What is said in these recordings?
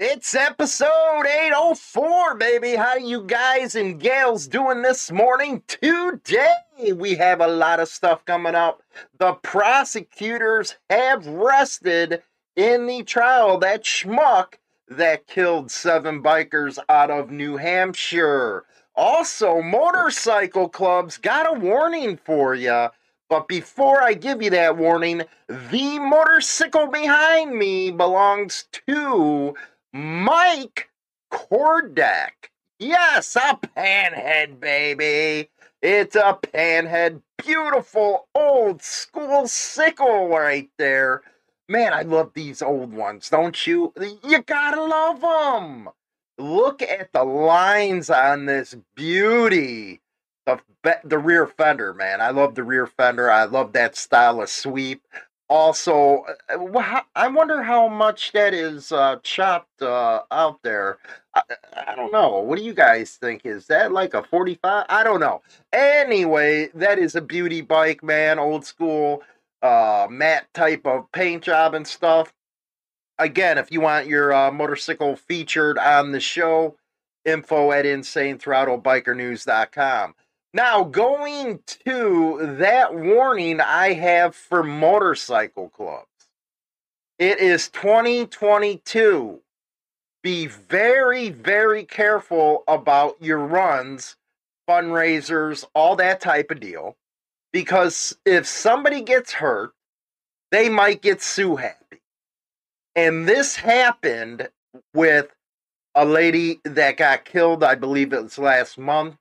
It's episode 804, baby. How you guys and gals doing this morning? Today, we have a lot of stuff coming up. The prosecutors have rested in the trial that schmuck that killed seven bikers out of New Hampshire. Also, motorcycle clubs got a warning for you. But before I give you that warning, the motorcycle behind me belongs to Mike Kordak. Yes, a panhead, baby. It's a panhead, beautiful old school sickle right there. Man, I love these old ones, don't you? You gotta love them. Look at the lines on this beauty. The, the rear fender, man. I love the rear fender. I love that style of sweep also uh, i wonder how much that is uh, chopped uh, out there. I, I, don't know. What do you guys think? Is that like a 45 i don't know. Anyway that is a beauty bike man. Old school uh, matte type of paint job and stuff. Again if you want your uh, motorcycle featured on the show info at insanethrottlebikernews.com now, going to that warning I have for motorcycle clubs. It is 2022. Be very, very careful about your runs, fundraisers, all that type of deal. Because if somebody gets hurt, they might get sue happy. And this happened with a lady that got killed, I believe it was last month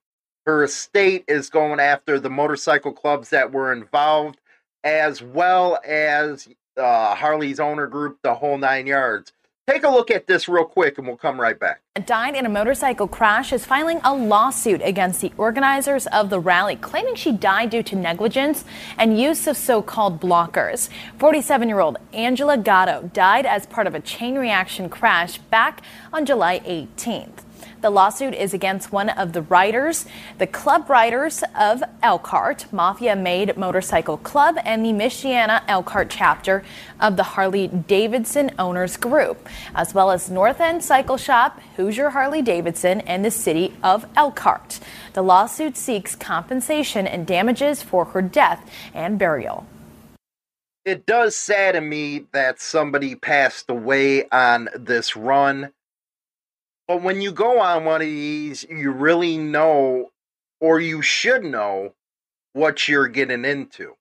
her estate is going after the motorcycle clubs that were involved, as well as uh, Harley's owner group, the whole nine yards. Take a look at this real quick and we'll come right back. Died in a motorcycle crash is filing a lawsuit against the organizers of the rally, claiming she died due to negligence and use of so called blockers. 47 year old Angela Gatto died as part of a chain reaction crash back on July 18th. The lawsuit is against one of the riders, the club riders of Elkhart, Mafia Made Motorcycle Club, and the Michiana Elkhart chapter of the Harley Davidson Owners Group, as well as North End Cycle Shop, Hoosier Harley Davidson, and the city of Elkhart. The lawsuit seeks compensation and damages for her death and burial it does sadden me that somebody passed away on this run. But when you go on one of these, you really know, or you should know, what you're getting into.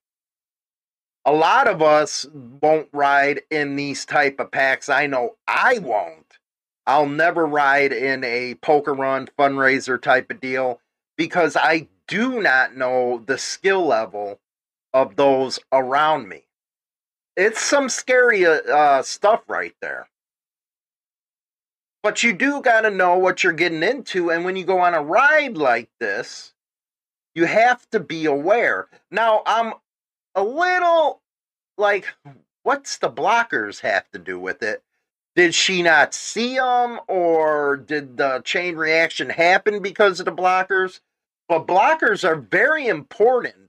A lot of us won't ride in these type of packs. I know I won't. I'll never ride in a poker run fundraiser type of deal because I do not know the skill level of those around me. It's some scary uh, stuff right there. But you do got to know what you're getting into. And when you go on a ride like this, you have to be aware. Now, I'm a little like, what's the blockers have to do with it? Did she not see them, or did the chain reaction happen because of the blockers? But blockers are very important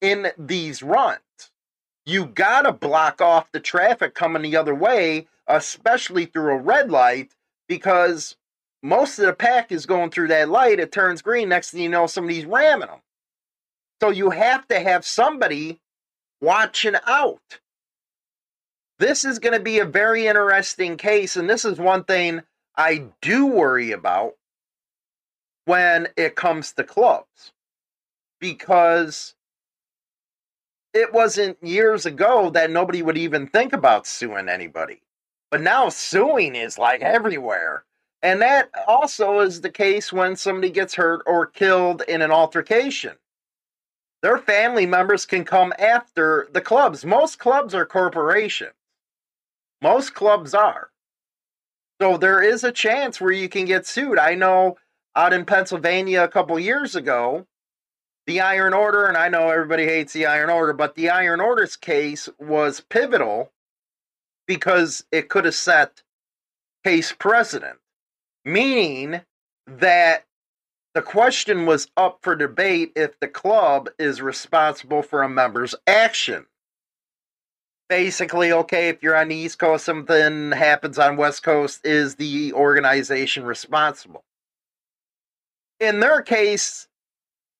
in these runs. You got to block off the traffic coming the other way, especially through a red light, because most of the pack is going through that light. It turns green. Next thing you know, somebody's ramming them. So you have to have somebody watching out. This is going to be a very interesting case. And this is one thing I do worry about when it comes to clubs. Because it wasn't years ago that nobody would even think about suing anybody. But now suing is like everywhere. And that also is the case when somebody gets hurt or killed in an altercation. Their family members can come after the clubs. Most clubs are corporations. Most clubs are. So there is a chance where you can get sued. I know out in Pennsylvania a couple years ago, the Iron Order, and I know everybody hates the Iron Order, but the Iron Order's case was pivotal because it could have set case precedent, meaning that the question was up for debate if the club is responsible for a member's action. Basically, okay, if you're on the East Coast, something happens on West Coast, is the organization responsible? In their case,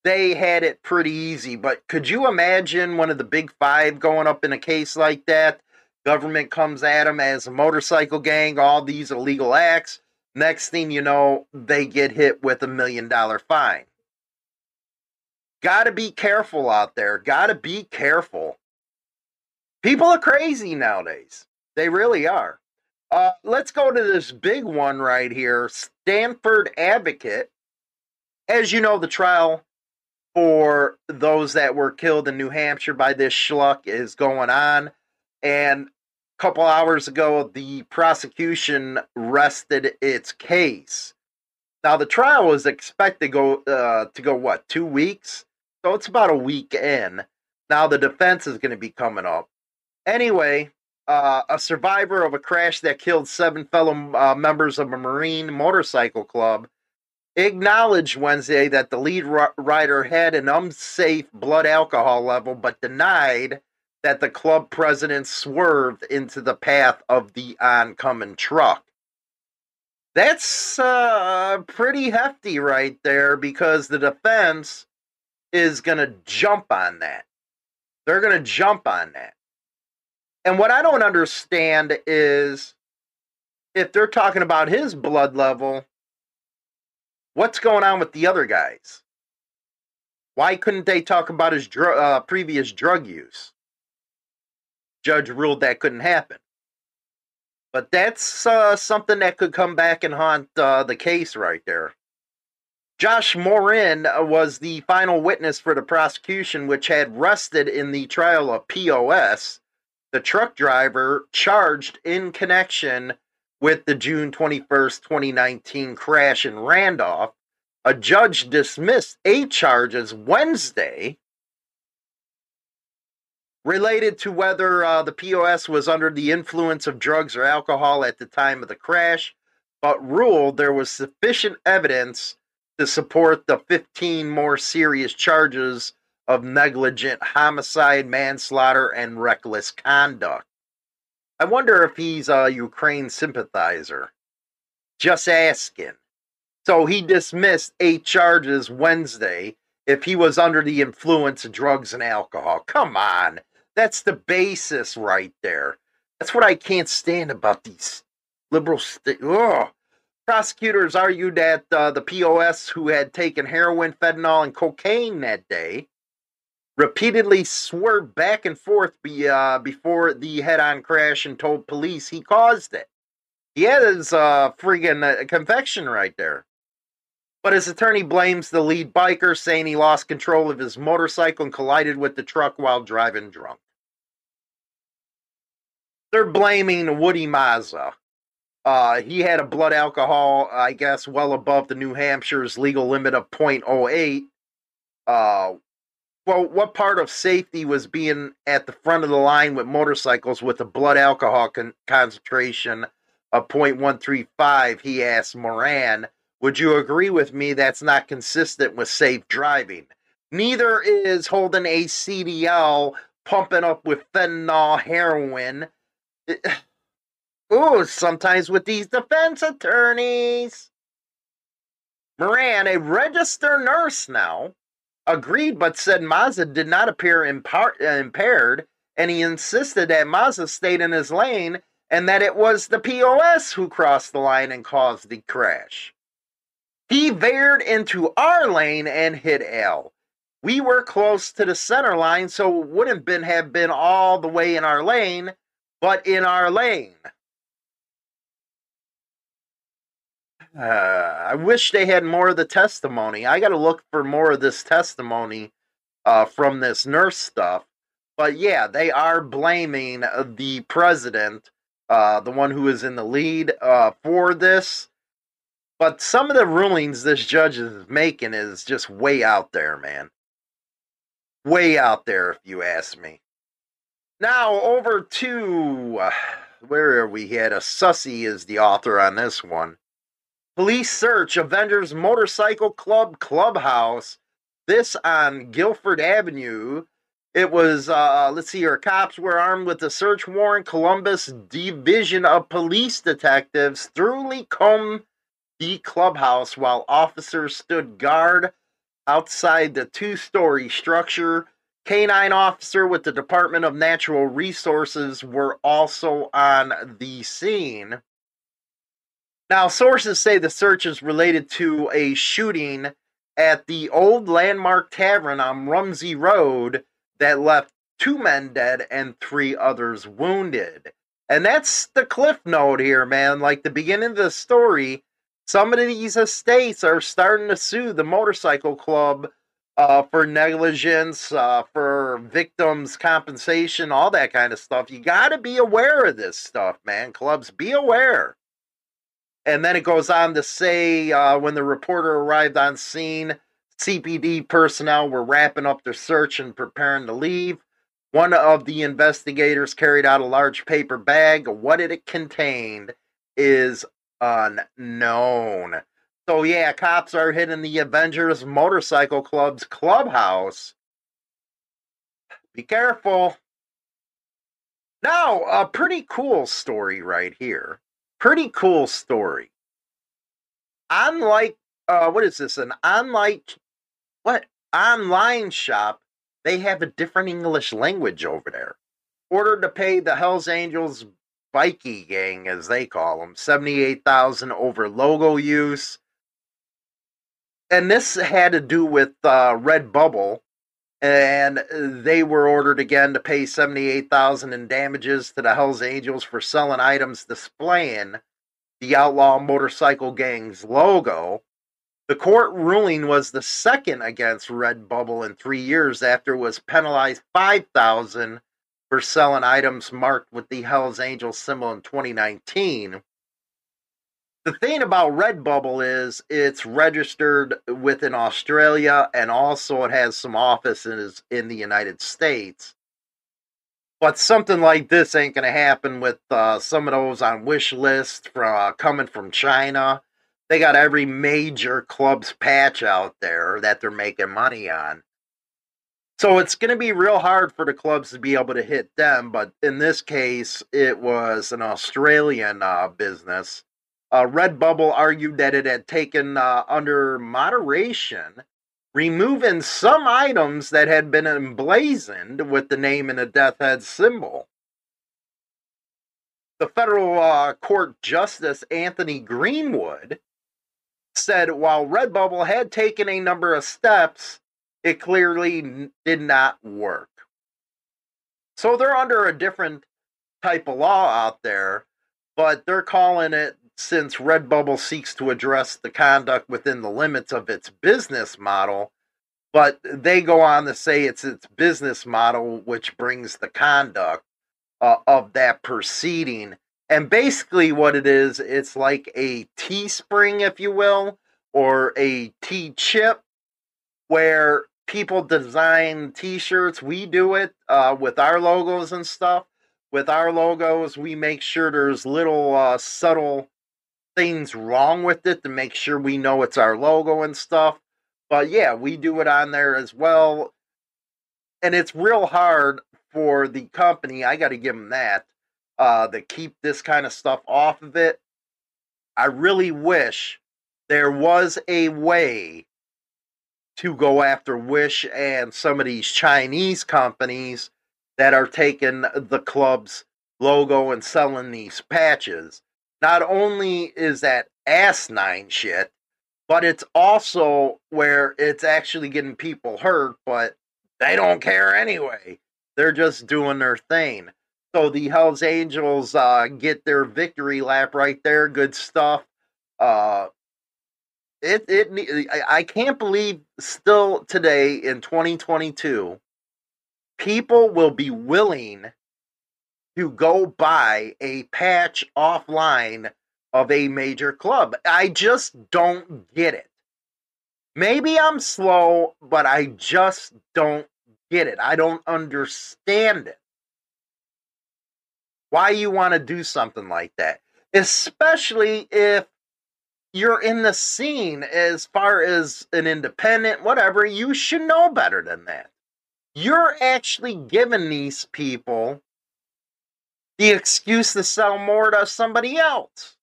they had it pretty easy, but could you imagine one of the big five going up in a case like that? Government comes at them as a motorcycle gang, all these illegal acts. Next thing you know, they get hit with a million dollar fine. Gotta be careful out there. Gotta be careful. People are crazy nowadays. They really are. Uh, let's go to this big one right here Stamford Advocate. As you know, the trial for those that were killed in New Hampshire by this schluck is going on. And couple hours ago, the prosecution rested its case. Now, the trial was expected to go uh, to go what two weeks, so it's about a week in. Now the defense is going to be coming up. Anyway, uh, a survivor of a crash that killed seven fellow uh, members of a Marine motorcycle club acknowledged Wednesday that the lead rider had an unsafe blood alcohol level, but denied that the club president swerved into the path of the oncoming truck. That's uh, pretty hefty right there because the defense is going to jump on that. They're going to jump on that. And what I don't understand is if they're talking about his blood level, what's going on with the other guys? Why couldn't they talk about his dr- uh, previous drug use? Judge ruled that couldn't happen. But that's uh, something that could come back and haunt uh, the case right there. Josh Morin uh, was the final witness for the prosecution, which had rested in the trial of POS, the truck driver charged in connection with the June 21st, 2019 crash in Randolph. A judge dismissed eight charges Wednesday related to whether uh, the POS was under the influence of drugs or alcohol at the time of the crash, but ruled there was sufficient evidence to support the 15 more serious charges of negligent homicide, manslaughter, and reckless conduct. I wonder if he's a Ukraine sympathizer. Just asking. So he dismissed eight charges Wednesday if he was under the influence of drugs and alcohol. Come on. That's the basis right there. That's what I can't stand about these liberal st- Ugh. Prosecutors argued that uh, the POS who had taken heroin, fentanyl, and cocaine that day repeatedly swerved back and forth be, uh, before the head on crash and told police he caused it. He had his uh, friggin' uh, confection right there. But his attorney blames the lead biker, saying he lost control of his motorcycle and collided with the truck while driving drunk they're blaming Woody Mazza. Uh, he had a blood alcohol, I guess, well above the New Hampshire's legal limit of 0.08. Uh, well, what part of safety was being at the front of the line with motorcycles with a blood alcohol con- concentration of 0.135? He asked Moran. Would you agree with me that's not consistent with safe driving? Neither is holding a CDL pumping up with fentanyl, heroin, Ooh, sometimes with these defense attorneys. Moran, a registered nurse now, agreed but said Mazza did not appear impar- uh, impaired, and he insisted that Mazza stayed in his lane and that it was the POS who crossed the line and caused the crash. He veered into our lane and hit Al. We were close to the center line, so it wouldn't been, have been all the way in our lane but in our lane. Uh, I wish they had more of the testimony. I got to look for more of this testimony uh, from this nurse stuff. But yeah, they are blaming the president uh, the one who is in the lead uh, for this. But some of the rulings this judge is making is just way out there, man. Way out there, if you ask me. Now, over to uh, where are we? Had a Sussy is the author on this one. Police search Avengers Motorcycle Club clubhouse. This on Guilford Avenue. It was, uh, let's see here, cops were armed with a search warrant. Columbus Division of Police detectives thoroughly combed the clubhouse while officers stood guard outside the two story structure. Canine officer with the Department of Natural Resources were also on the scene. Now, sources say the search is related to a shooting at the old landmark tavern on Rumsey Road that left two men dead and three others wounded. And that's the cliff note here, man. Like the beginning of the story, some of these estates are starting to sue the motorcycle club uh, for negligence, uh, for victims' compensation, all that kind of stuff. You got to be aware of this stuff, man. Clubs, be aware. And then it goes on to say uh, when the reporter arrived on scene, CPD personnel were wrapping up their search and preparing to leave. One of the investigators carried out a large paper bag. What it contained is unknown. So, yeah, cops are hitting the Avengers Motorcycle Club's clubhouse. Be careful. Now, a pretty cool story right here pretty cool story. Unlike uh, what is this? An online what online shop? They have a different English language over there. Ordered to pay the Hell's Angels bikie gang, as they call them, seventy-eight thousand over logo use. And this had to do with uh, Redbubble, and they were ordered again to pay 78,000 in damages to the Hells Angels for selling items displaying the outlaw motorcycle gang's logo. The court ruling was the second against Redbubble in 3 years after it was penalized 5,000 for selling items marked with the Hells Angels symbol in 2019 the thing about Redbubble is it's registered within Australia and also it has some offices in the United States. But something like this ain't going to happen with uh, some of those on wish list from uh, coming from China. They got every major club's patch out there that they're making money on. So it's going to be real hard for the clubs to be able to hit them. But in this case, it was an Australian uh, business uh, Redbubble argued that it had taken uh, under moderation, removing some items that had been emblazoned with the name and the death head symbol. The federal uh, court justice Anthony Greenwood said while Redbubble had taken a number of steps, it clearly did not work. So they're under a different type of law out there, but they're calling it since Redbubble seeks to address the conduct within the limits of its business model, but they go on to say it's its business model which brings the conduct uh, of that proceeding. And basically, what it is, it's like a Teespring, if you will, or a Teechip, where people design t shirts. We do it uh, with our logos and stuff. With our logos, we make sure there's little uh, subtle things wrong with it to make sure we know it's our logo and stuff. But yeah, we do it on there as well. And it's real hard for the company, I got to give them that, uh, to keep this kind of stuff off of it. I really wish there was a way to go after Wish and some of these Chinese companies that are taking the club's logo and selling these patches not only is that asinine shit, but it's also where it's actually getting people hurt, but they don't care anyway. They're just doing their thing. So the Hells Angels uh, get their victory lap right there. Good stuff. Uh, it it I can't believe still today in 2022 people will be willing to go buy a patch offline of a major club. I just don't get it. Maybe I'm slow, but I just don't get it. I don't understand it. Why you want to do something like that, especially if you're in the scene as far as an independent, whatever, you should know better than that. You're actually giving these people the excuse to sell more to somebody else.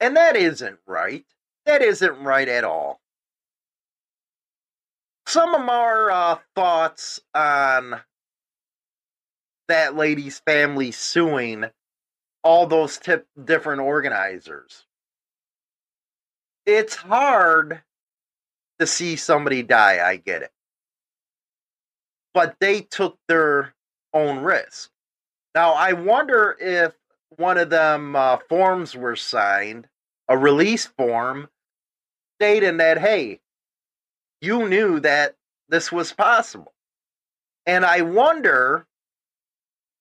And that isn't right. That isn't right at all. Some of our uh, thoughts on that lady's family suing all those tip- different organizers. It's hard to see somebody die, I get it. But they took their own risk. Now, I wonder if one of them uh, forms were signed, a release form stating that, hey, you knew that this was possible. And I wonder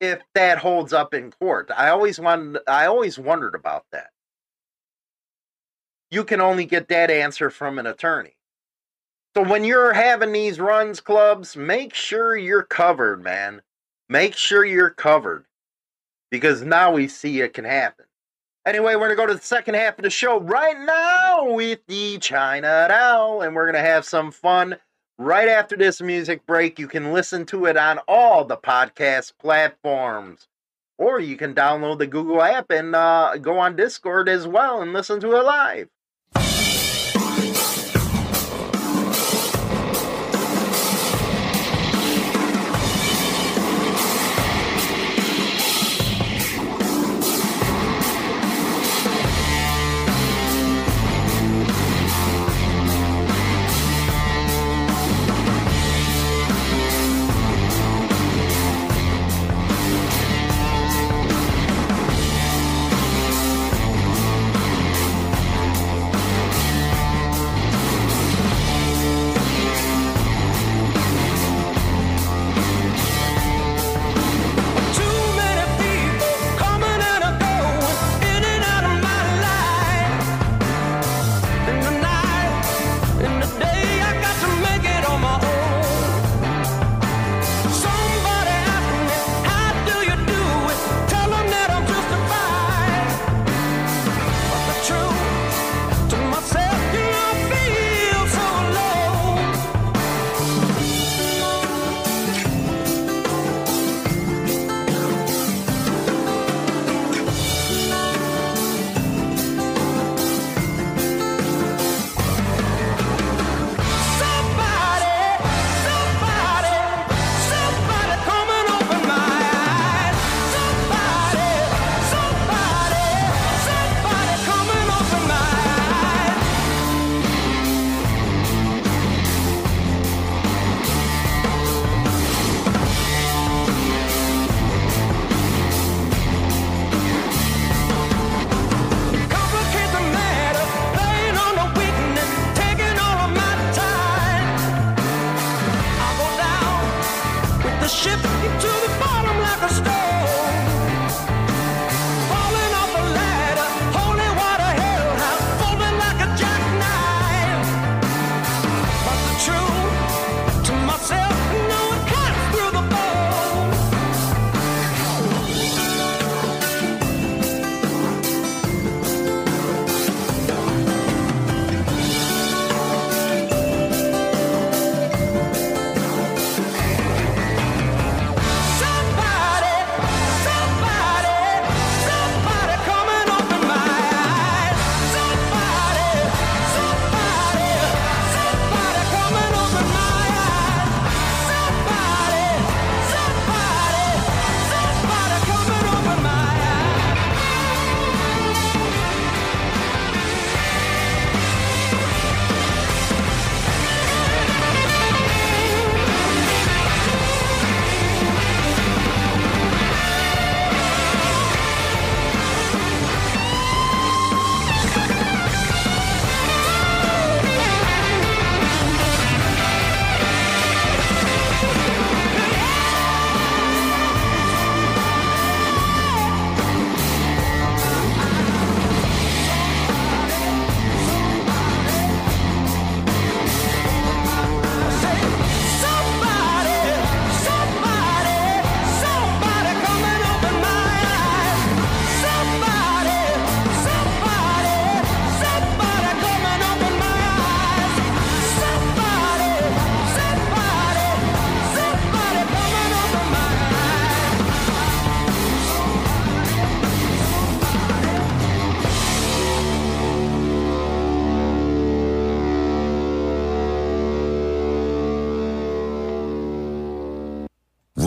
if that holds up in court. I always wanted I always wondered about that. You can only get that answer from an attorney. So when you're having these runs clubs, make sure you're covered, man. Make sure you're covered. Because now we see it can happen. Anyway, we're going to go to the second half of the show right now with the China Doll, and we're going to have some fun right after this music break. You can listen to it on all the podcast platforms, or you can download the Google app and uh, go on Discord as well and listen to it live.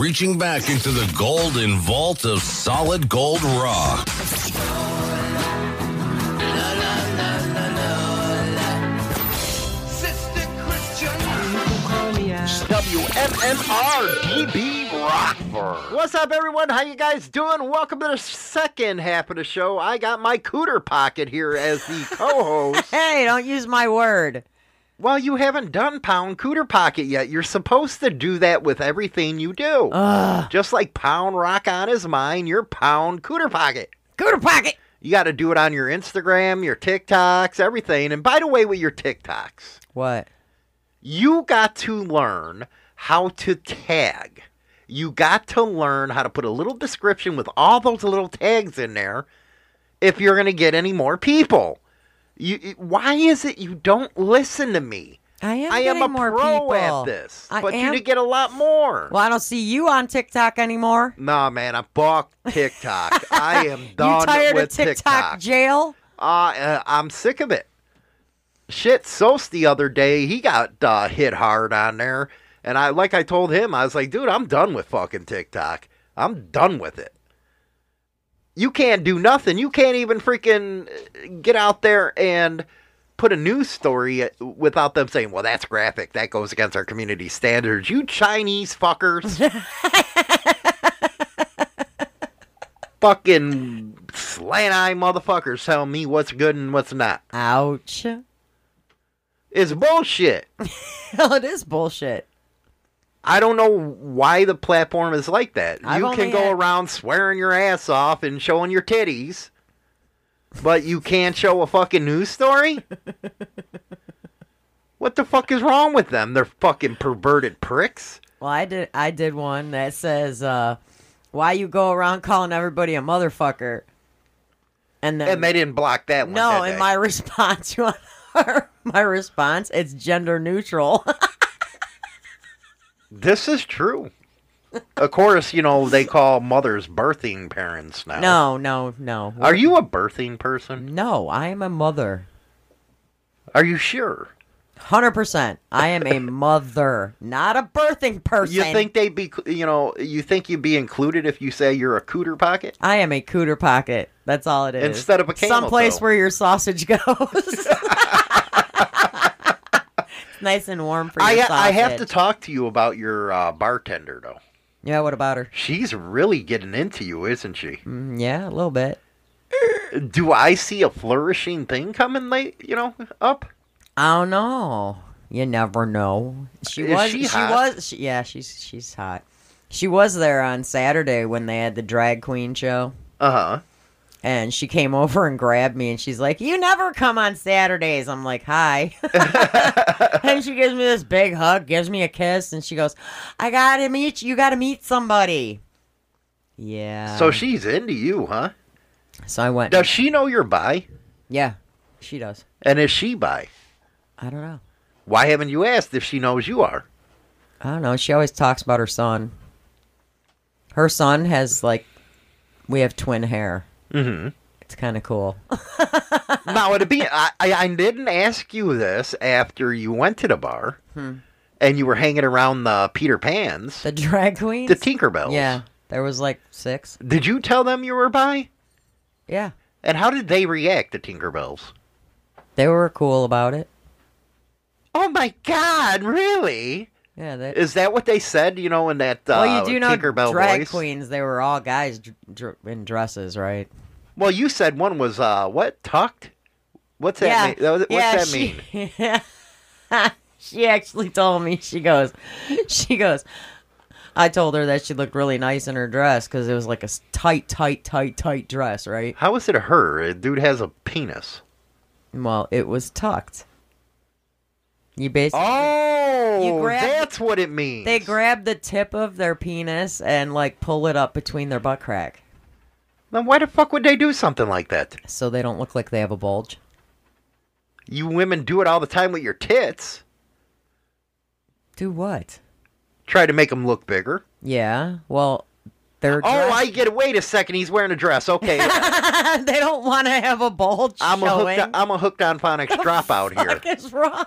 Reaching back into the golden vault of solid gold rock. WMMR DB Rockford. What's up, everyone? How you guys doing? Welcome to the second half of the show. I got my cooter pocket here as the co-host. Hey, don't use my word. Well, you haven't done Pound Cooter Pocket yet. You're supposed to do that with everything you do. Ugh. Just like Pound Rock on his mind, your Pound Cooter Pocket. Cooter pocket. You got to do it on your Instagram, your TikToks, everything. And by the way, with your TikToks, What? you got to learn how to tag. You got to learn how to put a little description with all those little tags in there if you're going to get any more people. You, it- why is it you don't listen to me? I am. I am a more pro people. at this, I but you am- to get a lot more. Well, I don't see you on TikTok anymore. Nah, man, I fuck TikTok. I am done you tired with of TikTok, TikTok. jail? Uh, uh, I'm sick of it. Shit, Sos the other day, he got uh, hit hard on there. And I, like I told him, I was like, dude, I'm done with fucking TikTok. I'm done with it. You can't do nothing. You can't even freaking get out there and put a news story without them saying, well, that's graphic. That goes against our community standards. You Chinese fuckers. fucking slant eye motherfuckers telling me what's good and what's not. Ouch. It's bullshit. Hell, oh, it is bullshit. I don't know why the platform is like that. I've you can go had- around swearing your ass off and showing your titties, but you can't show a fucking news story? what the fuck is wrong with them? They're fucking perverted pricks. Well, I did. I did one that says, uh, "Why you go around calling everybody a motherfucker?" And then And they didn't block that one. no, in my response, my response? It's gender neutral. This is true. of course, you know, they call mothers birthing parents now. no, no, no. Are you a birthing person? No, I am a mother. Are you sure? Hundred percent. I am a mother, not a birthing person. You think they'd be, you know, you think you'd be included if you say you're a cooter pocket? I am a cooter pocket? That's all it is. Instead of a camel someplace toe. where your sausage goes. it's nice and warm for your I, sausage. I have to talk to you about your uh, bartender, though. yeah, what about her? She's really getting into you, isn't she? Mm, yeah, a little bit. Do I see a flourishing thing coming late, you know, up? I don't know. You never know. She Is was. she She, was. She, yeah, she's she's hot. She was there on Saturday when they had the drag queen show. Uh huh. And she came over and grabbed me and she's like, You never come on Saturdays. I'm like, Hi. and she gives me this big hug, gives me a kiss, and she goes, I gotta meet you. You gotta meet somebody. Yeah. So she's into you, huh? So I went. Does she know you're bi? Yeah, she does. And is she bi? I don't know. Why haven't you asked if she knows you are? I don't know. She always talks about her son. Her son has, like, we have twin hair. Mm-hmm. It's kind of cool. now, it'd be. I, I didn't ask you this after you went to the bar and you were hanging around the Peter Pans, The drag queens? the Tinkerbells. Yeah. There was, like, six. Did you tell them you were by? Yeah. And how did they react to Tinkerbells? They were cool about it. Oh my God! Really? Yeah. They, Is that what they said? You know, in that uh, well, you do know Tinkerbell drag voice. queens, they were all guys dr- dr- in dresses, right? Well, you said one was uh, what tucked. What's that yeah. mean? What's yeah, that she, mean? she actually told me, she goes, she goes, I told her that she looked really nice in her dress because it was like a tight, tight, tight, tight dress, right? How is it a her? A dude has a penis. Well, it was tucked. You basically Oh, You grab- that's what it means. they grab the tip of their penis and like pull it up between their butt crack, Then why the fuck would they do something like that? so they don't look like they have a bulge. You women do it all the time with your tits. Do what? Try to make them look bigger. Yeah. Well, They're Oh, I get it. Wait a second. He's wearing a dress. Okay. they don't want to have a bulge I'm a showing. hooked. I'm a hooked on phonics dropout here. What is wrong?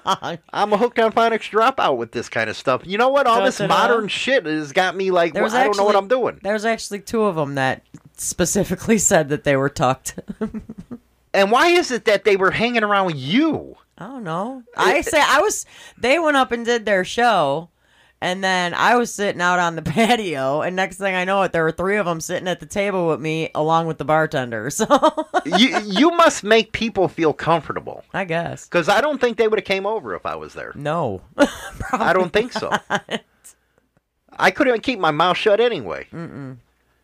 I'm a hooked on phonics dropout with this kind of stuff. You know what? All this Does it, uh, modern shit has got me like, well, I don't know what I'm doing. There's actually two of them that specifically said that they were tucked. And why is it that they were hanging around with you? I don't know. I say I was. They went up and did their show, and then I was sitting out on the patio. And next thing I know, it there were three of them sitting at the table with me, along with the bartender. So you you must make people feel comfortable I guess because I don't think they would have came over if I was there. no. I don't think so. I couldn't keep my mouth shut anyway. Mm-mm.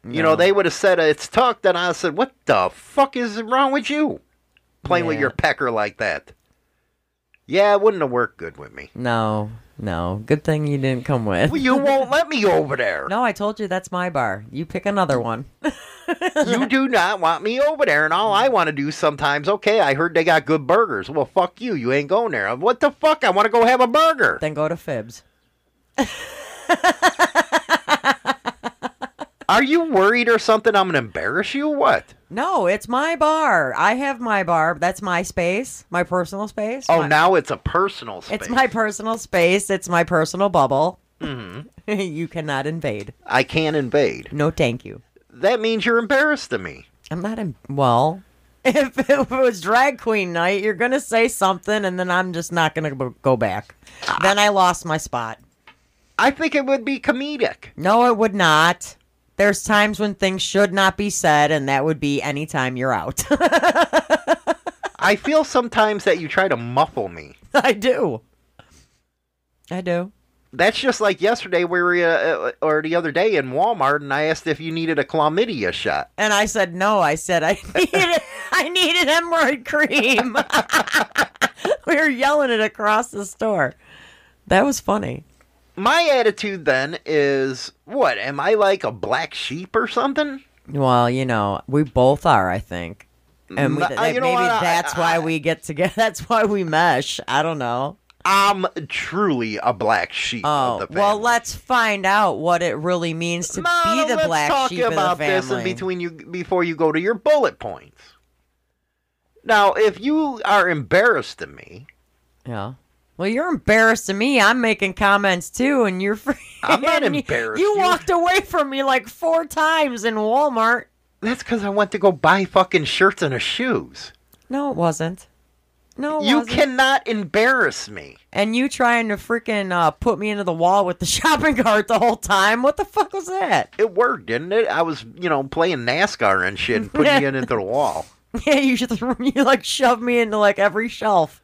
You know, they would have said it's tucked, and I said, "What the fuck is wrong with you, playing with your pecker like that?" Yeah, it wouldn't have worked good with me. No, no. Good thing you didn't come with. Well, you won't let me over there. No, I told you that's my bar. You pick another one. You do not want me over there, and all I want to do sometimes. Okay, I heard they got good burgers. Well, fuck you. You ain't going there. What the fuck? I want to go have a burger. Then go to Fibs. Are you worried or something? I'm gonna embarrass you. What? No, it's my bar. I have my bar. That's my space, my personal space. Oh, My- now it's a personal space. It's my personal space. It's my personal bubble. Mm-hmm. you cannot invade. I can't invade. No, thank you. That means you're embarrassed of me. I'm not in. Well, if it was drag queen night, you're gonna say something, and then I'm just not gonna go- go back. Then I lost my spot. I think it would be comedic. No, it would not. There's times when things should not be said, and that would be anytime you're out. I feel sometimes that you try to muffle me. I do. I do. That's just like yesterday, we were, uh, uh, or the other day in Walmart, and I asked if you needed a chlamydia shot. And I said no. I said I needed I needed hemorrhoid cream. we were yelling it across the store. That was funny. My attitude then is, what? Am I like a black sheep or something? Well, you know, we both are, I think. And we, that, uh, maybe what, I- that's why we get together. That's why we mesh. I don't know. I'm truly a black sheep Oh, of the family. well, let's find out what it really means to No, be the let's black talk sheep about of the family. this in between you before you go to your bullet points. Now, if you are embarrassed of me, Yeah. Well, you're embarrassed to me. I'm making comments too, and you're. Free- I'm not embarrassed. You You- walked away from me like four times in Walmart. that's because I went to go buy fucking shirts and a shoes. No, it wasn't. No, it You wasn't. cannot embarrass me. And you trying to freaking uh, put me into the wall with the shopping cart the whole time? What the fuck was that? It worked, didn't it? I was, you know, playing NASCAR and shit and putting you into the wall. Yeah, you should you like shoved me into like every shelf.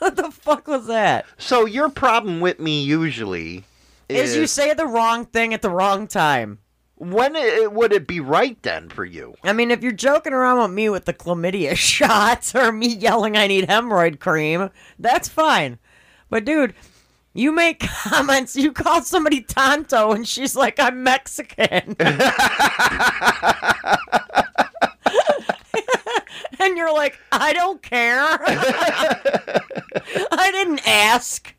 What the fuck was that? So your problem with me usually is, Is you say the wrong thing at the wrong time. when it, would it be right then for you? I mean, if you're joking around with me with the chlamydia shots or me yelling I need hemorrhoid cream, that's fine. But dude, you make comments. You call somebody Tonto, and she's like, "I'm Mexican," and you're like, "I don't care. I didn't ask."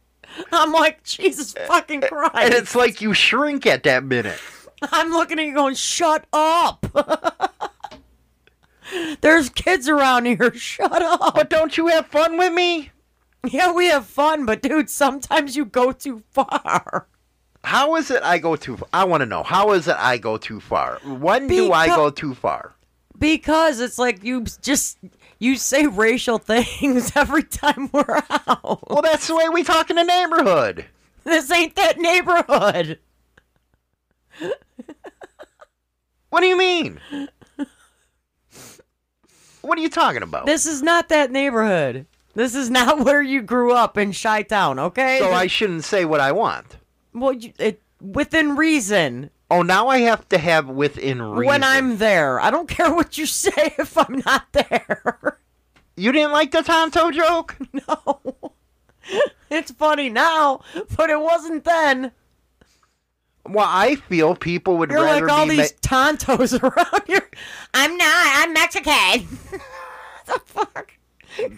I'm like, Jesus fucking Christ. And it's like you shrink at that minute. I'm looking at you going, shut up. There's kids around here. Shut up. But don't you have fun with me? Yeah, we have fun, but dude, sometimes you go too far. How is it I go too far? I want to know. How is it I go too far? When do I go too far? Because it's like you just you say racial things every time we're out. Well, that's the way we talk in the neighborhood. This ain't that neighborhood. What do you mean? What are you talking about? This is not that neighborhood. This is not where you grew up in Chi Town, okay? so I shouldn't say what I want. well, you, it, within reason. Oh, now I have to have within reason. When I'm there, I don't care what you say if I'm not there. You didn't like the Tonto joke? no, it's funny now, but it wasn't then. Well, I feel people would You're rather like all be. these ma- tontos around here. I'm not. I'm Mexican. the fuck?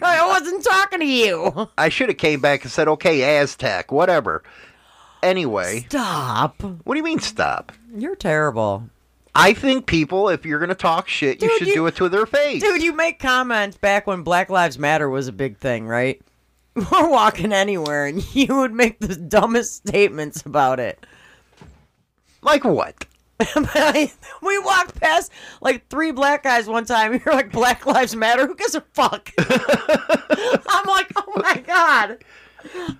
I wasn't talking to you. I should have came back and said, "Okay, Aztec, whatever." Anyway, Stop. what do you mean stop? You're terrible. I think people, if you're gonna talk shit, you should you- do it to their face. Dude, you make comments back when Black Lives Matter was a big thing, right? We're walking anywhere and you would make the dumbest statements about it. like what? we walked past like three black guys one time. You're like, Black Lives Matter? Who gives a fuck? I'm like, oh my God.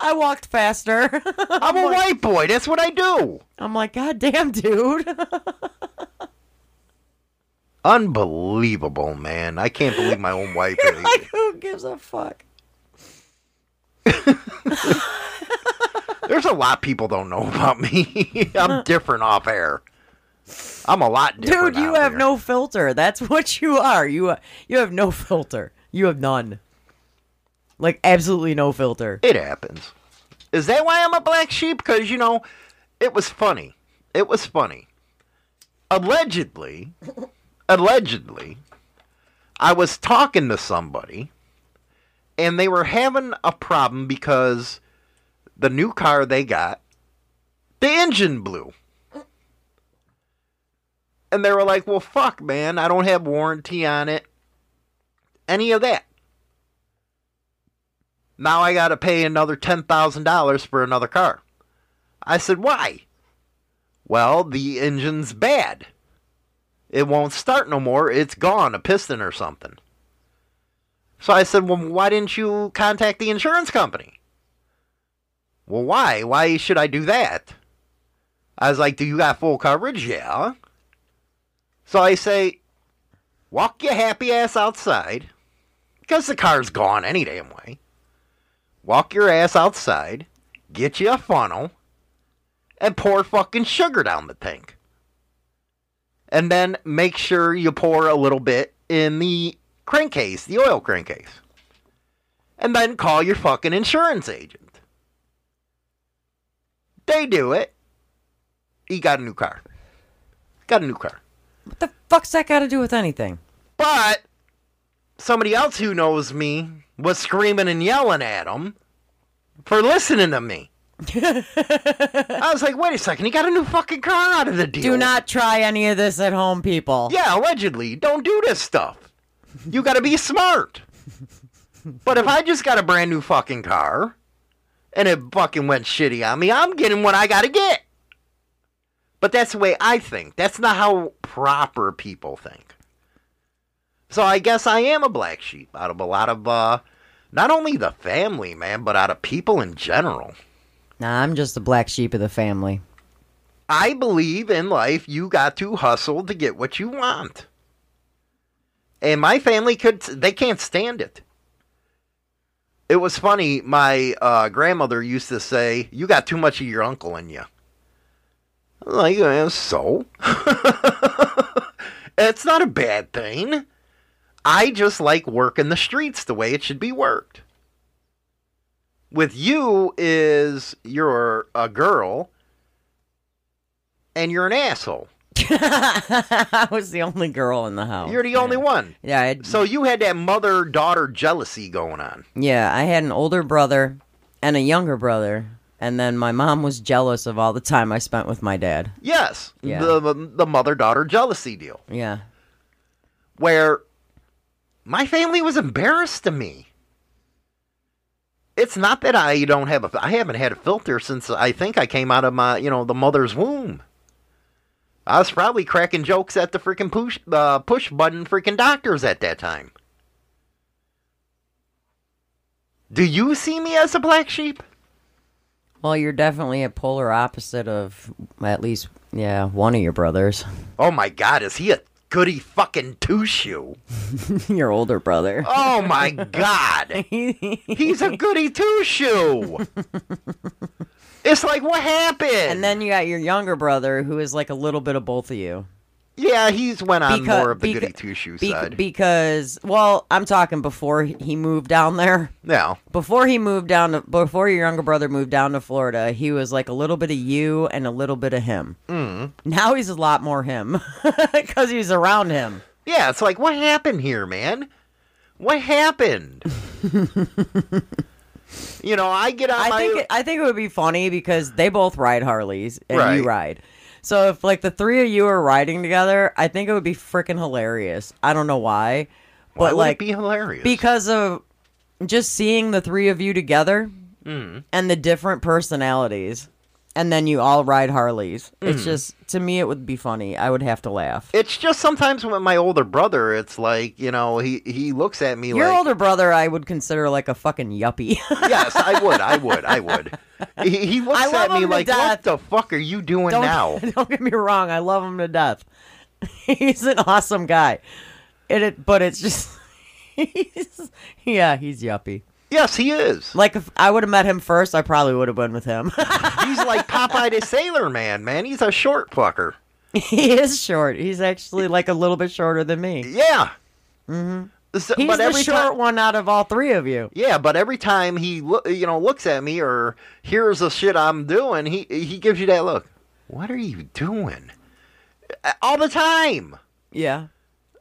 I walked faster. I'm a white boy. That's what I do. I'm like, God damn, dude. Unbelievable, man. I can't believe my own wife. like, who gives a fuck? There's a lot people don't know about me. I'm different off air. I'm a lot different. Dude, you have no filter. That's what you are. You you have no filter. You have none. Like absolutely no filter. It happens. Is that why I'm a black sheep? Because, you know, it was funny. It was funny. Allegedly, allegedly, I was talking to somebody and they were having a problem because the new car they got, the engine blew. And they were like, well, fuck, man, I don't have warranty on it. Any of that. Now I got to pay another $10,000 for another car. I said, why? Well, the engine's bad. It won't start no more. It's gone, a piston or something. So I said, well, why didn't you contact the insurance company? Well, why? Why should I do that? I was like, do you got full coverage? Yeah. So I say, walk your happy ass outside, because the car's gone any damn way. Walk your ass outside, get you a funnel, and pour fucking sugar down the tank. And then make sure you pour a little bit in the crankcase, the oil crankcase. And then call your fucking insurance agent. They do it. He got a new car. Got a new car. What the fuck's that got to do with anything? But somebody else who knows me was screaming and yelling at him for listening to me. I was like, wait a second, he got a new fucking car out of the deal. Do not try any of this at home, people. Yeah, allegedly. Don't do this stuff. You gotta be smart. But if I just got a brand new fucking car and it fucking went shitty on me, I'm getting what I gotta get. But that's the way I think. That's not how proper people think. So I guess I am a black sheep out of a lot of, uh, not only the family, man, but out of people in general. Nah, I'm just the black sheep of the family. I believe in life you got to hustle to get what you want. And my family could they can't stand it. It was funny, my uh, grandmother used to say, You got too much of your uncle in you. Like, "Eh, so? it's not a bad thing. I just like working the streets the way it should be worked. With you is you're a girl and you're an asshole. I was the only girl in the house. You're the only one. Yeah, I had, So you had that mother daughter jealousy going on. yeah, I had an older brother and a younger brother, and then my mom was jealous of all the time I spent with my dad. Yes, Yeah. the the mother daughter jealousy deal, Yeah. where my family was embarrassed to me. It's not that I don't have a I haven't had a filter since I think I came out of my you know the mother's womb. I was probably cracking jokes at the freaking push uh, push button freaking doctors at that time. Do you see me as a black sheep? Well, you're definitely a polar opposite of at least yeah one of your brothers. Oh my god, is he a goody fucking two shoe? your older brother. Oh my god. He's a goody two shoe. It's like what happened? And then you got your younger brother, who is like a little bit of both of you. Yeah, he's went on Becau- more of the beca- goody two shoe Bec- side. because, well, I'm talking before he moved down there. now, Before he moved down to, before your younger brother moved down to Florida, he was like a little bit of you and a little bit of him. Mm. Now he's a lot more him because he's around him. yeah, it's like what happened here, man? What happened? you know, I get on I my think it, I think it would be funny because they both ride Harleys and Right. you ride. So if like the three of you are riding together, I think it would be freaking hilarious. I don't know why, Why but it like be hilarious? because of just seeing the three of you together Mm-hmm. and the different personalities, and then you all ride Harleys. It's Mm-hmm. just to me, it would be funny. I would have to laugh. it's just sometimes with my older brother, it's like you know he he looks at me like Your like older brother, I would consider like a fucking yuppie. yes, I would, I would, I would. He, he looks I love at me to like, death. what the fuck are you doing don't, now? don't get me wrong, I love him to death. he's an awesome guy. It, it but it's just he's, yeah, he's yuppie. Yes, he is. Like if I would have met him first, I probably would have been with him. He's like Popeye the Sailor Man, man. He's a short fucker. he is short. He's actually like a little bit shorter than me. Yeah. Mm-hmm. He's but the every short one out of all three of you. yeah, but every time he you know looks at me or hears the shit I'm doing, he he gives you that look. What are you doing? All the time. Yeah.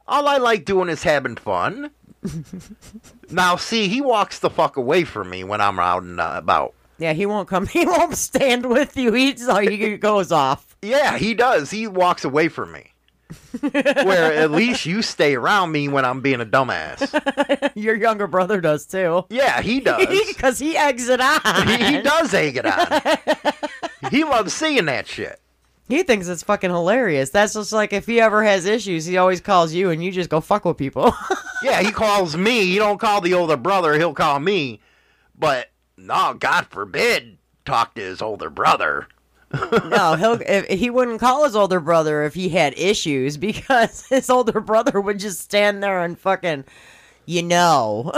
All I like doing is having fun. now, see, he walks the fuck away from me when I'm out and uh, about. Yeah, he won't come. He won't stand with you. He's like he goes off. Yeah, he does. He walks away from me. Where at least you stay around me when I'm being a dumbass. Your younger brother does too. Yeah, he does. Because he eggs it on. he, he does egg it on. he loves seeing that shit. He thinks it's fucking hilarious. That's just like if he ever has issues, he always calls you and you just go fuck with people. Yeah, he calls me. He don't call the older brother. He'll call me. But no, God forbid, talk to his older brother. no, he'll if, he wouldn't call his older brother if he had issues because his older brother would just stand there and fucking you know,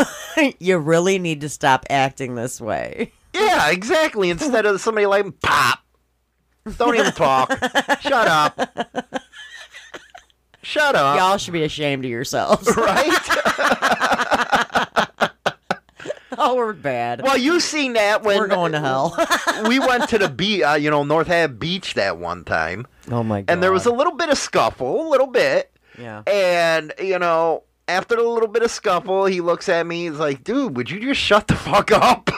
you really need to stop acting this way. Yeah, exactly. Instead of somebody like pop. Don't even talk. Shut up. Shut up. Y'all should be ashamed of yourselves. Right? oh, we're bad. well, you seen that when we're going to hell. we went to the beach, uh, you know, North Ave Beach that one time, oh my god. and there was a little bit of scuffle, a little bit, yeah. and you know, after a little bit of scuffle, he looks at me, he's like, "Dude, would you just shut the fuck up?"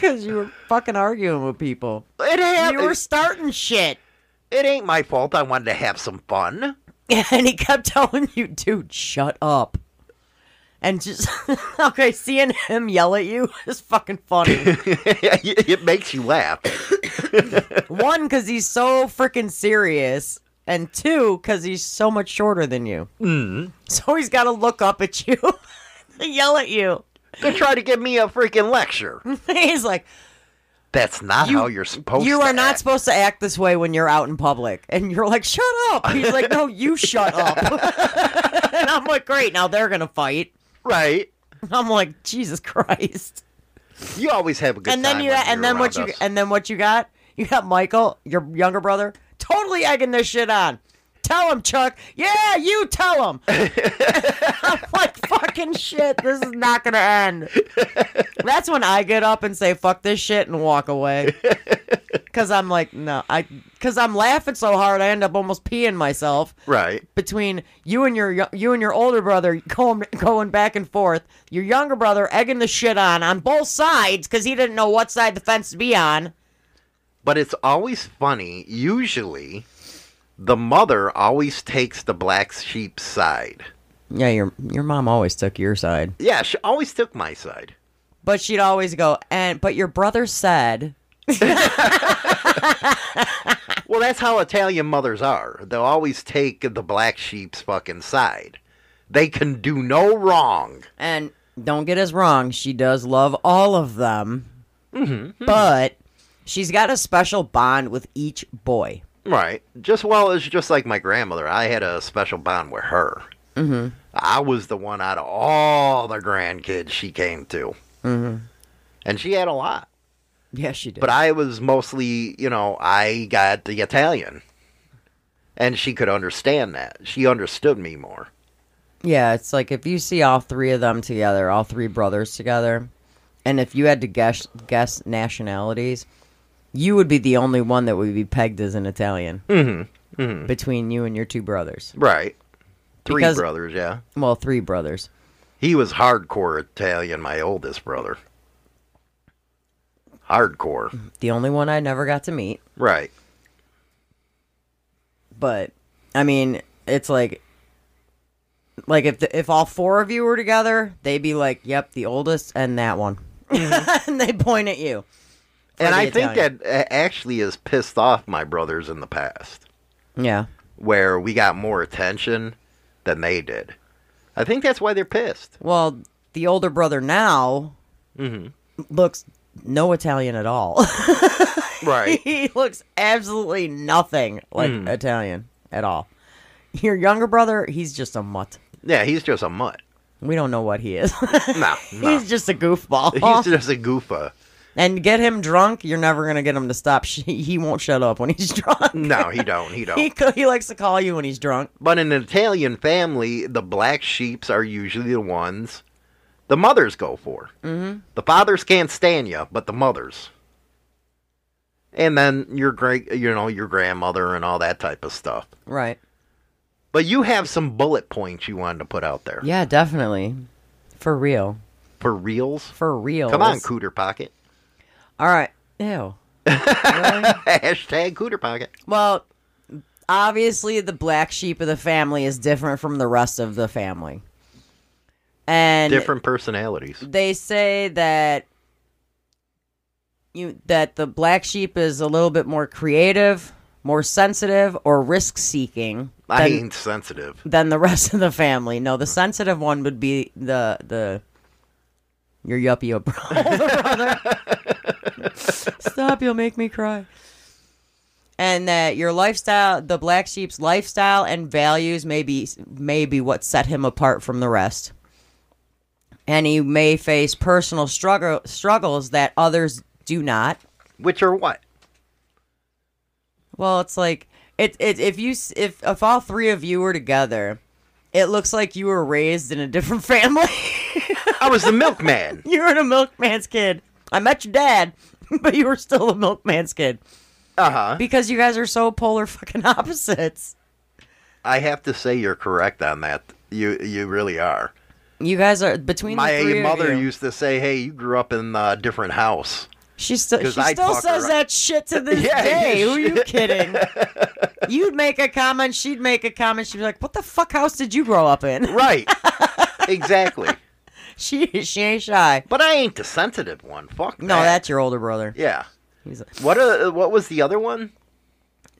Because you were fucking arguing with people. it happened. You were starting shit. It ain't my fault. I wanted to have some fun. And he kept telling you, dude, shut up. And just, okay, seeing him yell at you is fucking funny. it makes you laugh. One, because he's so freaking serious. And two, because he's so much shorter than you. Mm. So he's got to look up at you and yell at you. To try to give me a freaking lecture. he's like, That's not You- how you're supposed You to You are not supposed to act this way when you're out in public. And you're like, shut up. He's like, no, you shut up. and I'm like, great, now they're going to fight. Right. I'm like, Jesus Christ. You always have a good and then time you and then what you and then what you got? You got Michael, your younger brother, totally egging this shit on. Tell him, Chuck. Yeah, you tell him. I'm like, fucking shit. This is not gonna end. That's when I get up and say, "Fuck this shit" and walk away. Cause I'm like, no, I, cause I'm laughing so hard, I end up almost peeing myself Right. between you and your you and your older brother going going back and forth. Your younger brother egging the shit on on both sides because he didn't know what side the fence to be on. But it's always funny. Usually, the mother always takes the black sheep's side. Yeah, your your mom always took your side, Yeah, she always took my side. but she'd always go and but your brother said Well, that's how Italian mothers are. They'll always take the black sheep's fucking side. They can do no wrong. and don't get us wrong, she does love all of them, mm-hmm. but she's got a special bond with each boy. Right. Just well, it's just like my grandmother. I had a special bond with her. Mm-hmm. I was the one out of all the grandkids she came to. Mm-hmm. And she had a lot. Yeah, she did. But I was mostly, you know, I got the Italian. And she could understand that. She understood me more. Yeah, it's like if you see all three of them together, all three brothers together, and if you had to guess guess nationalities, you would be the only one that would be pegged as an Italian. Mm-hmm. Between you and your two brothers. Right. Three Because- brothers, yeah. Well, three brothers. He was hardcore Italian, my oldest brother. hardcore. The only one I never got to meet. Right. But I mean, it's like like if the, if all four of you were together, they'd be like, "Yep, the oldest and that one," and they point at you. And I think that uh, actually has pissed off my brothers in the past, yeah, where we got more attention than they did. I think that's why they're pissed. well, the older brother now Mm-hmm. looks no Italian at all. Right. he looks absolutely nothing like Hmm. Italian at all. Your younger brother, he's just a mutt. yeah, he's just a mutt. We don't know what he is. No, no. he's just a goofball. He's just a goofa. And get him drunk, you're never gonna get him to stop. He won't shut up when he's drunk. No, he don't. He don't. He, he likes to call you when he's drunk. But in an Italian family, the black sheeps are usually the ones the mothers go for. Mm-hmm. The fathers can't stand you, but the mothers. And then your great, you know, your grandmother and all that type of stuff. Right. But you have some bullet points you wanted to put out there Yeah, definitely. For real. for reals. For real. Come on, Cooter Pocket. All right. Ew. Hashtag Cooter Pocket. Well, obviously, the black sheep of the family is different from the rest of the family. And Different personalities. they say that you that the black sheep is a little bit more creative, more sensitive, or risk seeking I ain't sensitive. than the rest of the family. No, the sensitive one would be the the your yuppie brother. Stop! You'll make me cry. And that your lifestyle, the black sheep's lifestyle and values, may be may be what set him apart from the rest. And he may face personal struggle struggles that others do not. Which are what? Well, it's like it, it if you if if all three of you were together, it looks like you were raised in a different family. I was the milkman. you were a milkman's kid. I met your dad, but you were still a milkman's kid Uh huh. because you guys are so polar fucking opposites. I have to say you're correct on that. You you really are. You guys are between My the mother of you. used to say, "Hey, you grew up in a different house." She still she still says that shit to this Yeah, day. Who are you kidding? You'd make a comment, she'd make a comment. She'd be like, "What the fuck house did you grow up in?" Right. exactly. she she ain't shy. But I ain't the sensitive one. Fuck. No, that. that's your older brother. yeah. He's What uh, what was the other one?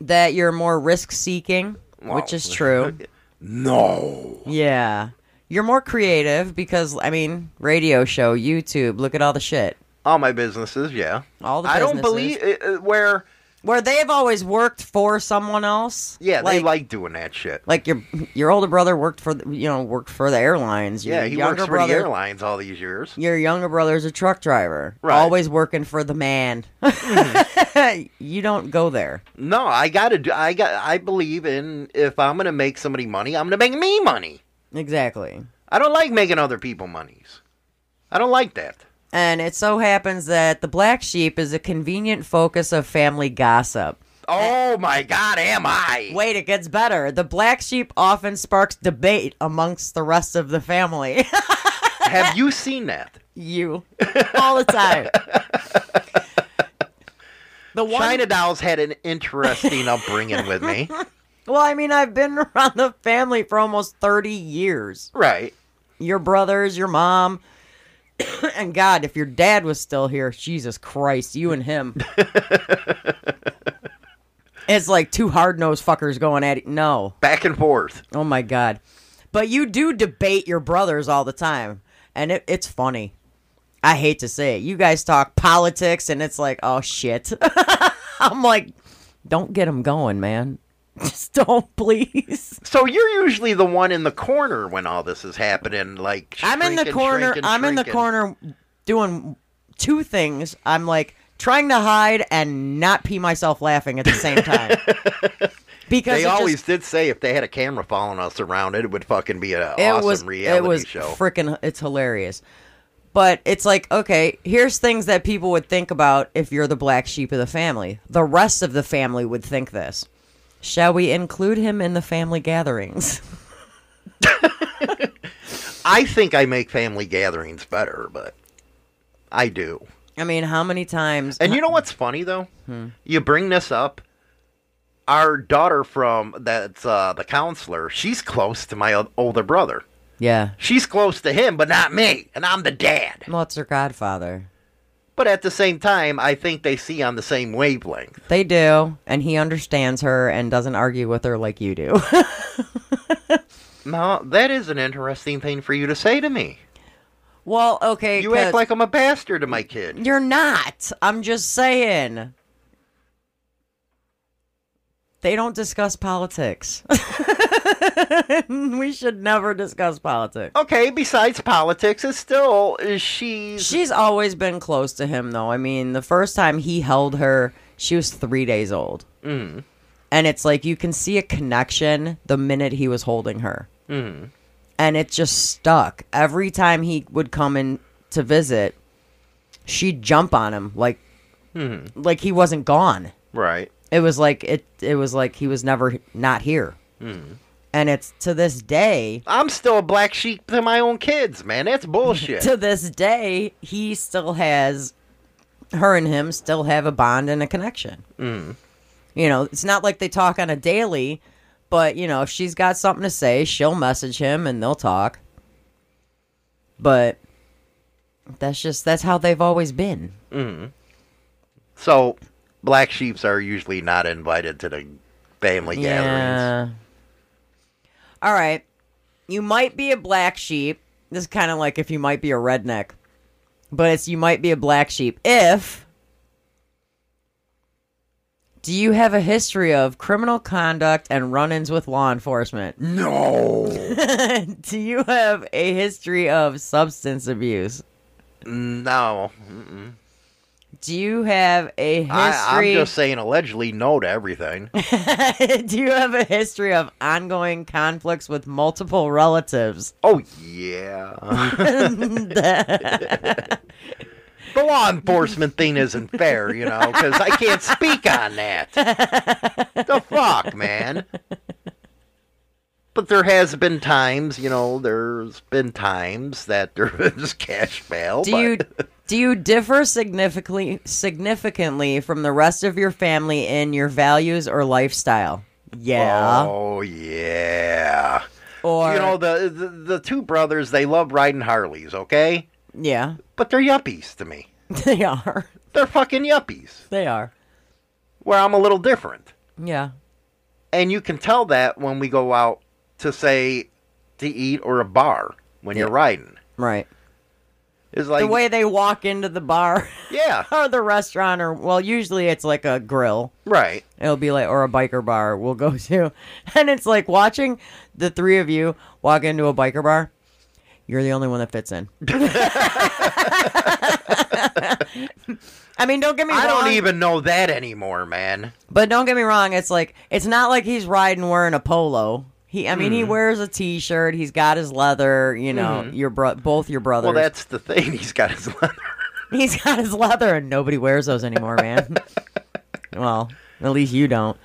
that you're more risk seeking, which is true. No. Yeah. You're more creative because I mean, radio show, YouTube, look at all the shit. All my businesses, yeah. All the I don't businesses. believe uh, uh, where. where they've always worked for someone else. Yeah, they like doing that shit. like your your older brother worked for the, you know worked for the airlines. Your Yeah, he works for brother, the airlines all these years. Your younger brother's a truck driver, Right. Mm-hmm. always working for the man. you don't go there. No, I gotta do. I got. I believe in if I'm gonna make somebody money, I'm gonna make me money. Exactly. I don't like making other people monies. I don't like that. And it so happens that the black sheep is a convenient focus of family gossip. Oh my God, am I? Wait, it gets better. The black sheep often sparks debate amongst the rest of the family. Have you seen that? you. All the time. the one China Dolls had an interesting upbringing with me. Well, I mean, I've been around the family for almost 30 years. Right. Your brothers, your mom, and God, if your dad was still here, Jesus Christ, you and him. it's like two hard-nosed fuckers going at it. No. Back and forth. Oh my God. But you do debate your brothers all the time, and it, it's funny. I hate to say it. You guys talk politics, and it's like, oh shit. I'm like, don't get them going, man. Just don't, please. So you're usually the one in the corner when all this is happening. Like I'm in the corner. shrinking, I'm in the corner doing two things. I'm like trying to hide and not pee myself laughing at the same time. because They always just, did say if they had a camera following us around, it would fucking be an awesome was reality it was show. freaking it's hilarious. But it's like, okay, here's things that people would think about if you're the black sheep of the family. The rest of the family would think this. Shall we include him in the family gatherings? I think I make family gatherings better, but I do. I mean, how many times? And you know what's funny though? You bring this up. Our daughter from that's uh, the counselor. She's close to my older brother. yeah. She's close to him, but not me, and I'm the dad. Well, it's her godfather. But at the same time, I think they see on the same wavelength. They do, and he understands her and doesn't argue with her like you do. Now, that is an interesting thing for you to say to me. well, okay. You act like I'm a bastard to my kid. You're not. I'm just saying. They don't discuss politics. we should never discuss politics. Okay, besides politics, it's still she's She's always been close to him, though. I mean, the first time he held her, she was three days old. Mm. And it's like you can see a connection the minute he was holding her. Mm. And it just stuck. Every time he would come in to visit, she'd jump on him like like he wasn't gone. right. It was like it it was like he was never not here. And it's to this day, I'm still a black sheep to my own kids, man. That's bullshit. to this day, he still has her and him still have a bond and a connection. Mm. You know, it's not like they talk on a daily, but you know, if she's got something to say, she'll message him and they'll talk. But that's just that's how they've always been. so, black sheeps are usually not invited to the family gatherings. All right. You might be a black sheep. This is kind of like if you might be a redneck. But it's you might be a black sheep if Do you have a history of criminal conduct and run-ins with law enforcement? No. Do you have a history of substance abuse? no. Do you have a I, I'm just saying allegedly no to everything. Do you have a history of ongoing conflicts with multiple relatives? oh, yeah. the law enforcement thing isn't fair, you know, because I can't speak on that. the fuck, man? But there has been times, you know, there's been times that there is cash bail. Do but- you do you differ significantly significantly from the rest of your family in your values or lifestyle? Yeah. Oh yeah. or you know the, the the two brothers they love riding Harleys, okay? yeah, But they're yuppies to me. they are. They're fucking yuppies. They are. Where I'm a little different. Yeah. And you can tell that when we go out to say to eat or a bar when you're riding. Right. It's like the way they walk into the bar Yeah, or the restaurant or well, usually it's like a grill. right. It'll be like or a biker bar we'll go to. And it's like watching the three of you walk into a biker bar. You're the only one that fits in. I mean, don't get me I wrong. don't even know that anymore, man. But don't get me wrong, it's like it's not like he's riding wearing a polo. He, I Hmm. mean, he wears a t-shirt. He's got his leather. You know, your bro- both your brothers. Well, that's the thing. He's got his leather. He's got his leather, and nobody wears those anymore, man. well, at least you don't.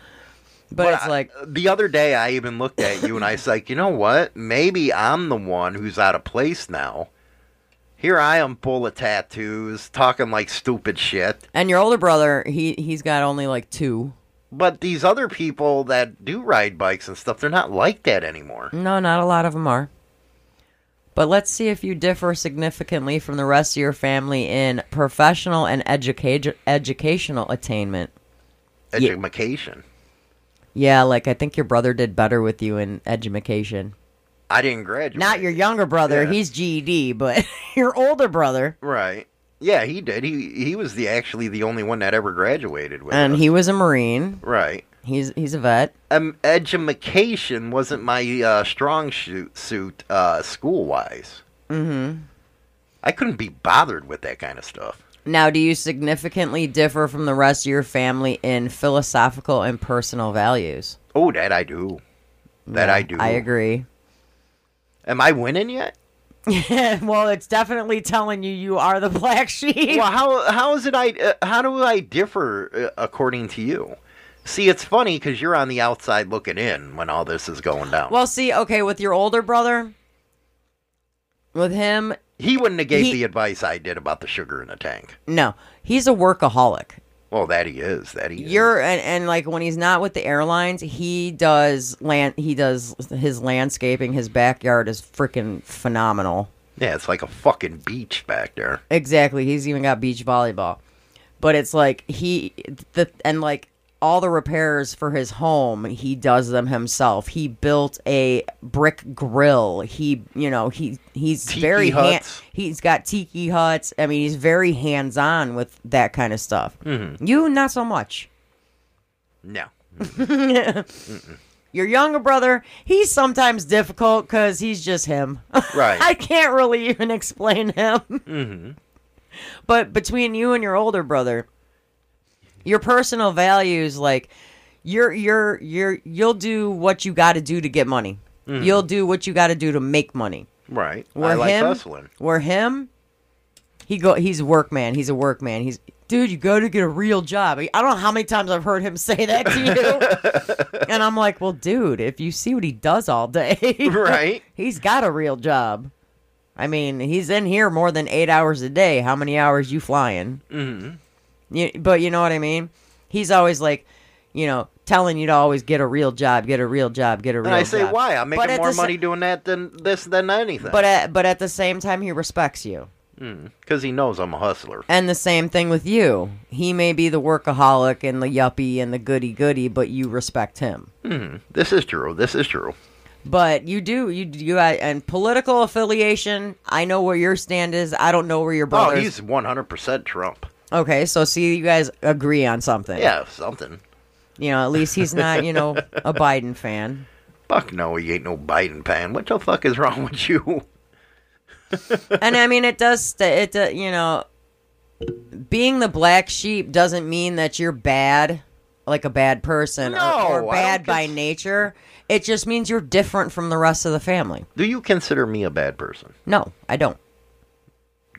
But, it's I- like, the other day, I even looked at you and I was like, you know what? Maybe I'm the one who's out of place now. Here I am, full of tattoos, talking like stupid shit. and your older brother, he he's got only like two. But these other people that do ride bikes and stuff, they're not like that anymore. No, not a lot of them are. But let's see if you differ significantly from the rest of your family in professional and educa- educational attainment. Yeah. Education. Yeah, like I think your brother did better with you in education. I didn't graduate. Not your younger brother, Yeah. he's GED, but your older brother. right. Yeah, he did. He he was the actually the only one that ever graduated with And us. he was a Marine. right. He's he's a vet. Um, education wasn't my uh, strong suit, suit uh, school wise. Mm-hmm. I couldn't be bothered with that kind of stuff. Now, do you significantly differ from the rest of your family in philosophical and personal values? Oh, that I do. That I do. I agree. Am I winning yet? well, it's definitely telling you you are the black sheep. well, how how is it? I uh, how do I differ uh, according to you? See, it's funny because you're on the outside looking in when all this is going down. Well, see, okay, with your older brother, with him, He wouldn't have gave He- the advice I did about the sugar in the tank. No, he's a workaholic. Well, that he is. That he is. You're and, and like when he's not with the airlines, he does land. He does his landscaping. His backyard is freaking phenomenal. Yeah, it's like a fucking beach back there. Exactly. He's even got beach volleyball. But it's like he the and like all the repairs for his home, he does them himself. He built a brick grill. He, you know, he he's Tiki very han- he's got tiki huts. I mean, he's very hands-on with that kind of stuff. Mm-hmm. You not so much. No. Your younger brother, he's sometimes difficult because he's just him. Right. I can't really even explain him. Mm-hmm. But between you and your older brother, your personal values, like you're you're you're you'll do what you got to do to get money. You'll do what you got to do to make money. Right. Where I like him, hustling. where him, he go. He's a workman. He's a workman. He's dude. You go to get a real job. I don't know how many times I've heard him say that to you, and I'm like, well, dude, if you see what he does all day, Right. He's got a real job. I mean, he's in here more than eight hours a day. How many hours you flying? Mm-hmm. You, but you know what I mean. He's always like, you know, telling you to always get a real job, get a real job, get a real And job. I say, why? I'm making more the sa- money doing that than this than anything. But at, but at the same time, he respects you. Hmm, because he knows I'm a hustler. And the same thing with you. He may be the workaholic and the yuppie and the goody goody, but you respect him. Hmm, this is true. This is true. But you do you you and political affiliation. I know where your stand is. I don't know where your brother. Oh, he's 100% Trump. Okay. So see, you guys agree on something. Yeah, something. You know, at least he's not you know a Biden fan. Fuck no, he ain't no Biden fan. What the fuck is wrong with you? And I mean, it does. It uh, you know, being the black sheep doesn't mean that you're bad, like a bad person, No, or, or bad by cons- nature. It just means you're different from the rest of the family. Do you consider me a bad person? No, I don't.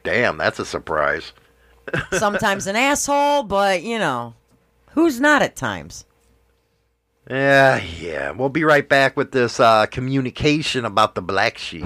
Damn, that's a surprise. Sometimes an asshole, but you know, who's not at times? Yeah, yeah. We'll be right back with this uh, communication about the black sheep.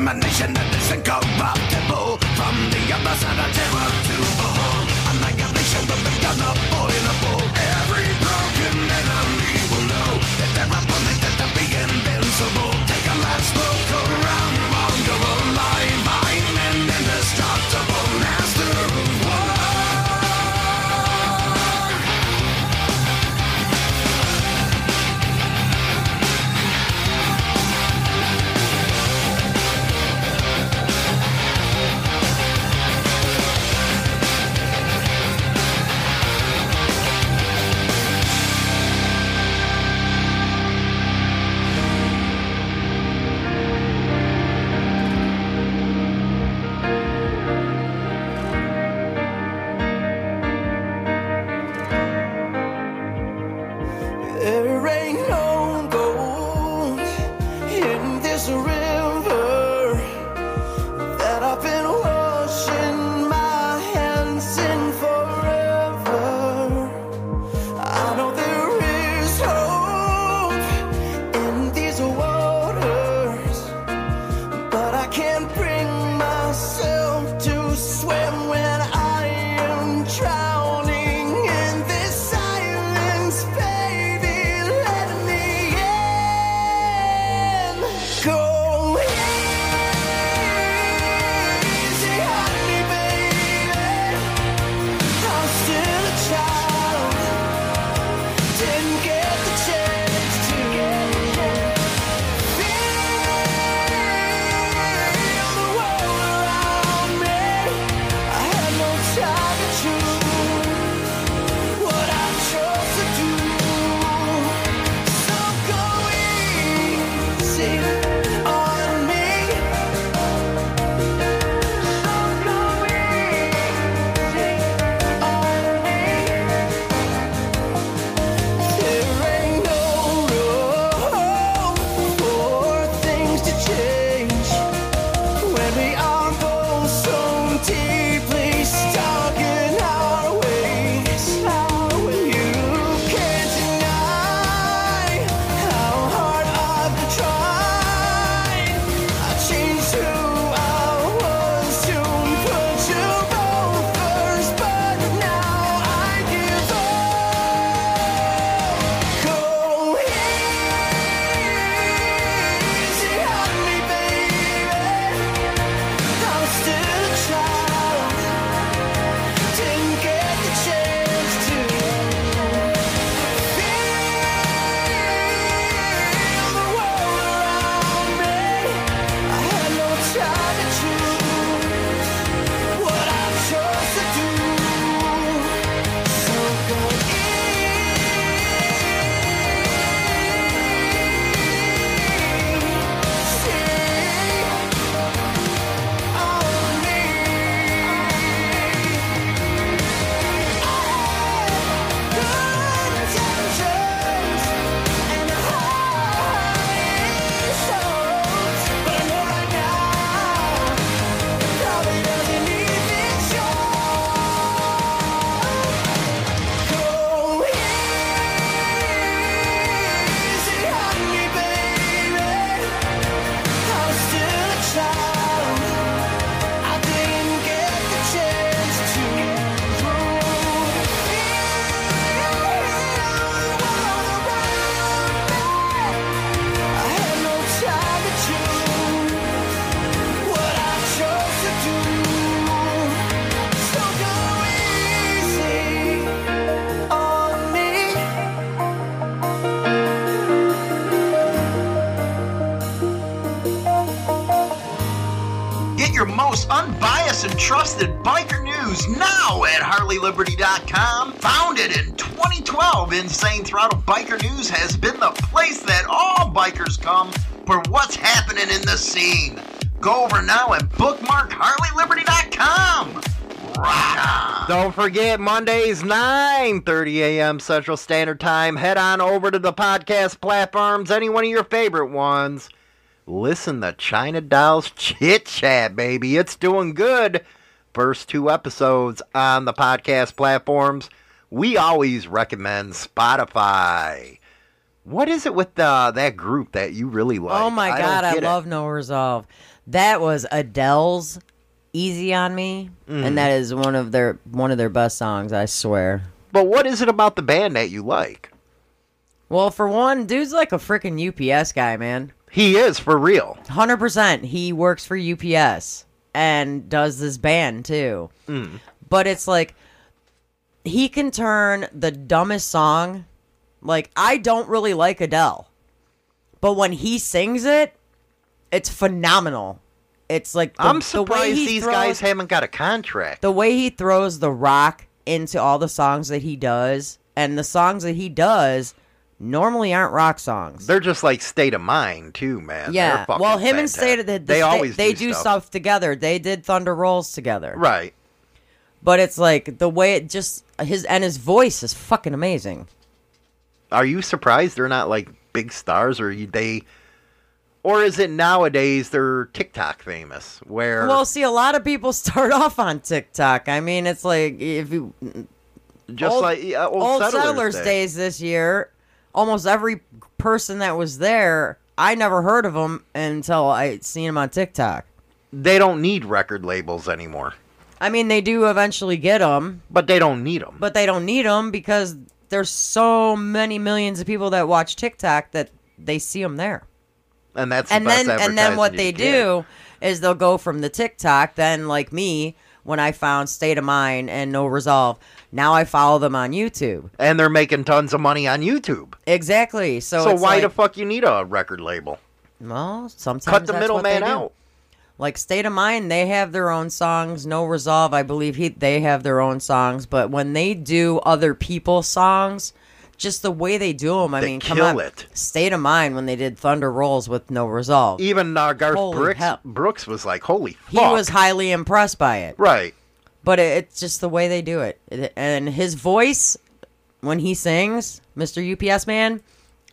A nation that is incorruptible From the other side of zero to 2012, Insane Throttle Biker News has been the place that all bikers come for what's happening in the scene. Go over now and bookmark HarleyLiberty.com. Don't forget Mondays 9:30 a.m. Central Standard Time. Head on over to the podcast platforms, any one of your favorite ones. Listen to China Dolls Chit Chat, baby. It's doing good. First two episodes on the podcast platforms. We always recommend Spotify. What is it with uh, that group that you really like? oh my god, I it. love No Resolve. That was Adele's "Easy on Me," Mm. and that is one of their one of their best songs. I swear. But what is it about the band that you like? Well, for one, dude's like a freaking UPS guy, man. He is for real. Hundred percent. He works for UPS and does this band too. But it's like he can turn the dumbest song. Like I don't really like Adele, but when he sings it, it's phenomenal. It's like the, I'm the way surprised he these throws- guys haven't got a contract. the way he throws the rock into all the songs that he does, and the songs that he does normally aren't rock songs. They're just like state of mind too, man. Yeah. Well, him and fantastic. State, they, they always they do, do stuff. together. They did Thunder Rolls together. Right. But it's like the way it just his and his voice is fucking amazing. Are you surprised they're not like big stars, or they, or is it nowadays they're TikTok famous? Where Well, see, a lot of people start off on TikTok. I mean, it's like if you just old- like yeah, old, old settlers, settlers Day. days this year, almost every person that was there, I never heard of them until I seen them on TikTok. they don't need record labels anymore, I mean, they do eventually get them, but they don't need them. but they don't need them because there's so many millions of people that watch TikTok that they see them there. and that's the and best then and then what they can do is they'll go from the TikTok. Then like me, when I found State of Mind and No Resolve, now I follow them on YouTube. and they're making tons of money on YouTube. Exactly. So So, it's why like, the fuck you need a record label? well, sometimes Cut the that's what middleman do. out. Like State of Mind, they have their own songs. No Resolve, I believe he they have their own songs. But when they do other people's songs, just the way they do them, I They mean, come on. it. State of Mind when they did Thunder Rolls with No Resolve, Even uh, Garth Brooks. Brooks was like, "Holy Fuck. he was highly impressed by it. right. But it, it's just the way they do it. It- And his voice, when he sings, Mr. UPS man,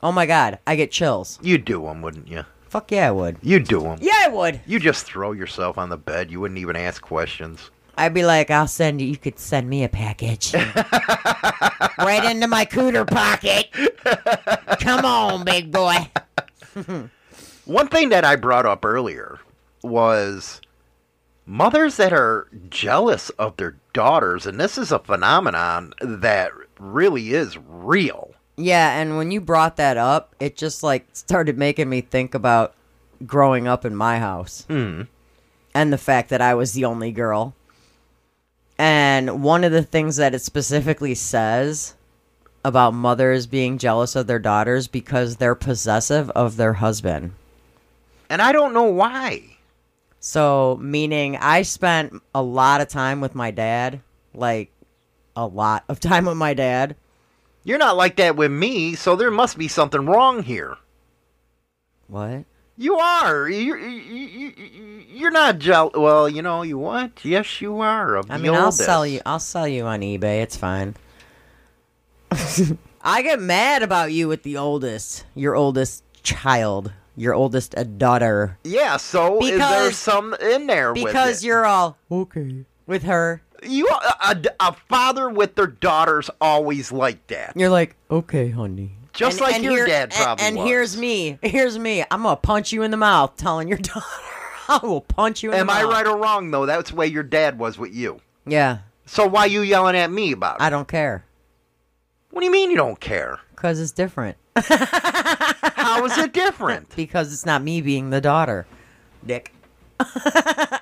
oh my God, I get chills. You'd do one, wouldn't you? Fuck yeah, I would. You'd do them. Yeah, I would. You just throw yourself on the bed. You wouldn't even ask questions. I'd be like, I'll send you, you could send me a package. right into my cooter pocket. Come on, big boy. One thing that I brought up earlier was mothers that are jealous of their daughters, and this is a phenomenon that really is real. Yeah, and when you brought that up, it just like started making me think about growing up in my house. Mm. and the fact that I was the only girl. And one of the things that it specifically says about mothers being jealous of their daughters because they're possessive of their husband. And I don't know why. So, meaning I spent a lot of time with my dad, like a lot of time with my dad. You're not like that with me, so there must be something wrong here. What? You are. You're, you- you- you're not jealous. Well, you know, you what? Yes, you are. Of I the mean, I'll sell you. I'll sell you on eBay. It's fine. I get mad about you with the oldest, your oldest child, your oldest uh, daughter, Yeah, so is there some in there with because it? you're all okay with her. You a, a, a father with their daughters always like that. You're like, okay, honey. Just like your here- dad and- probably And, was. here's me. Here's me. I'm gonna punch you in the mouth, telling your daughter. I will punch you in the mouth. Am the I mouth. right or wrong though? That's the way your dad was with you. Yeah, So why you yelling at me about it? I don't care what do you mean you don't care? because it's different. How is it different? Because it's not me being the daughter. Dick.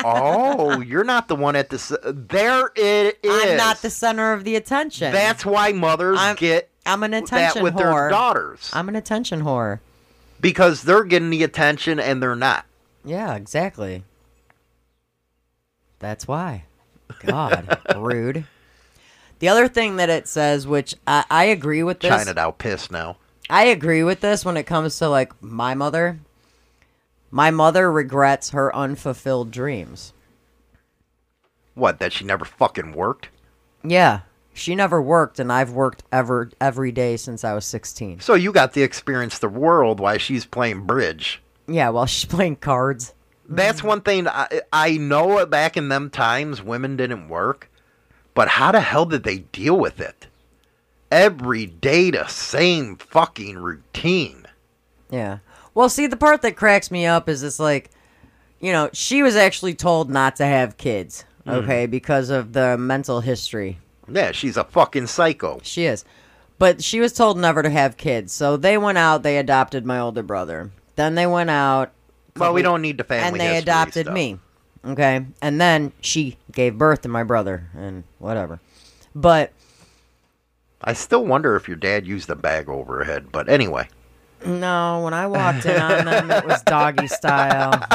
Oh, you're not the one at the. There it is. I'm not the center of the attention. That's why mothers I'm- get I'm an that attention with whore. their daughters I'm an attention whore. because they're getting the attention and they're not. Yeah, exactly. That's why. God, rude. The other thing that it says, which I, I agree with this, China Doll pissed now. I agree with this when it comes to like my mother. My mother regrets her unfulfilled dreams. What? That she never fucking worked. Yeah, she never worked, and I've worked ever every day since I was sixteen. So you got the experience the world while she's playing bridge. Yeah, while she's playing cards. That's one thing I, I know back in them times women didn't work, but how the hell did they deal with it? Every day the same fucking routine. Yeah. Well, see, the part that cracks me up is it's like, you know, she was actually told not to have kids, hmm. okay, because of the mental history. Yeah, she's a fucking psycho. She is. But she was told never to have kids. So they went out, they adopted my older brother. Then they went out. Well, we don't need the family And they history adopted stuff. me. Okay. And then she gave birth to my brother and whatever. But I still wonder if your dad used a bag over her head, but anyway. No, when I walked in on them, it was doggy style.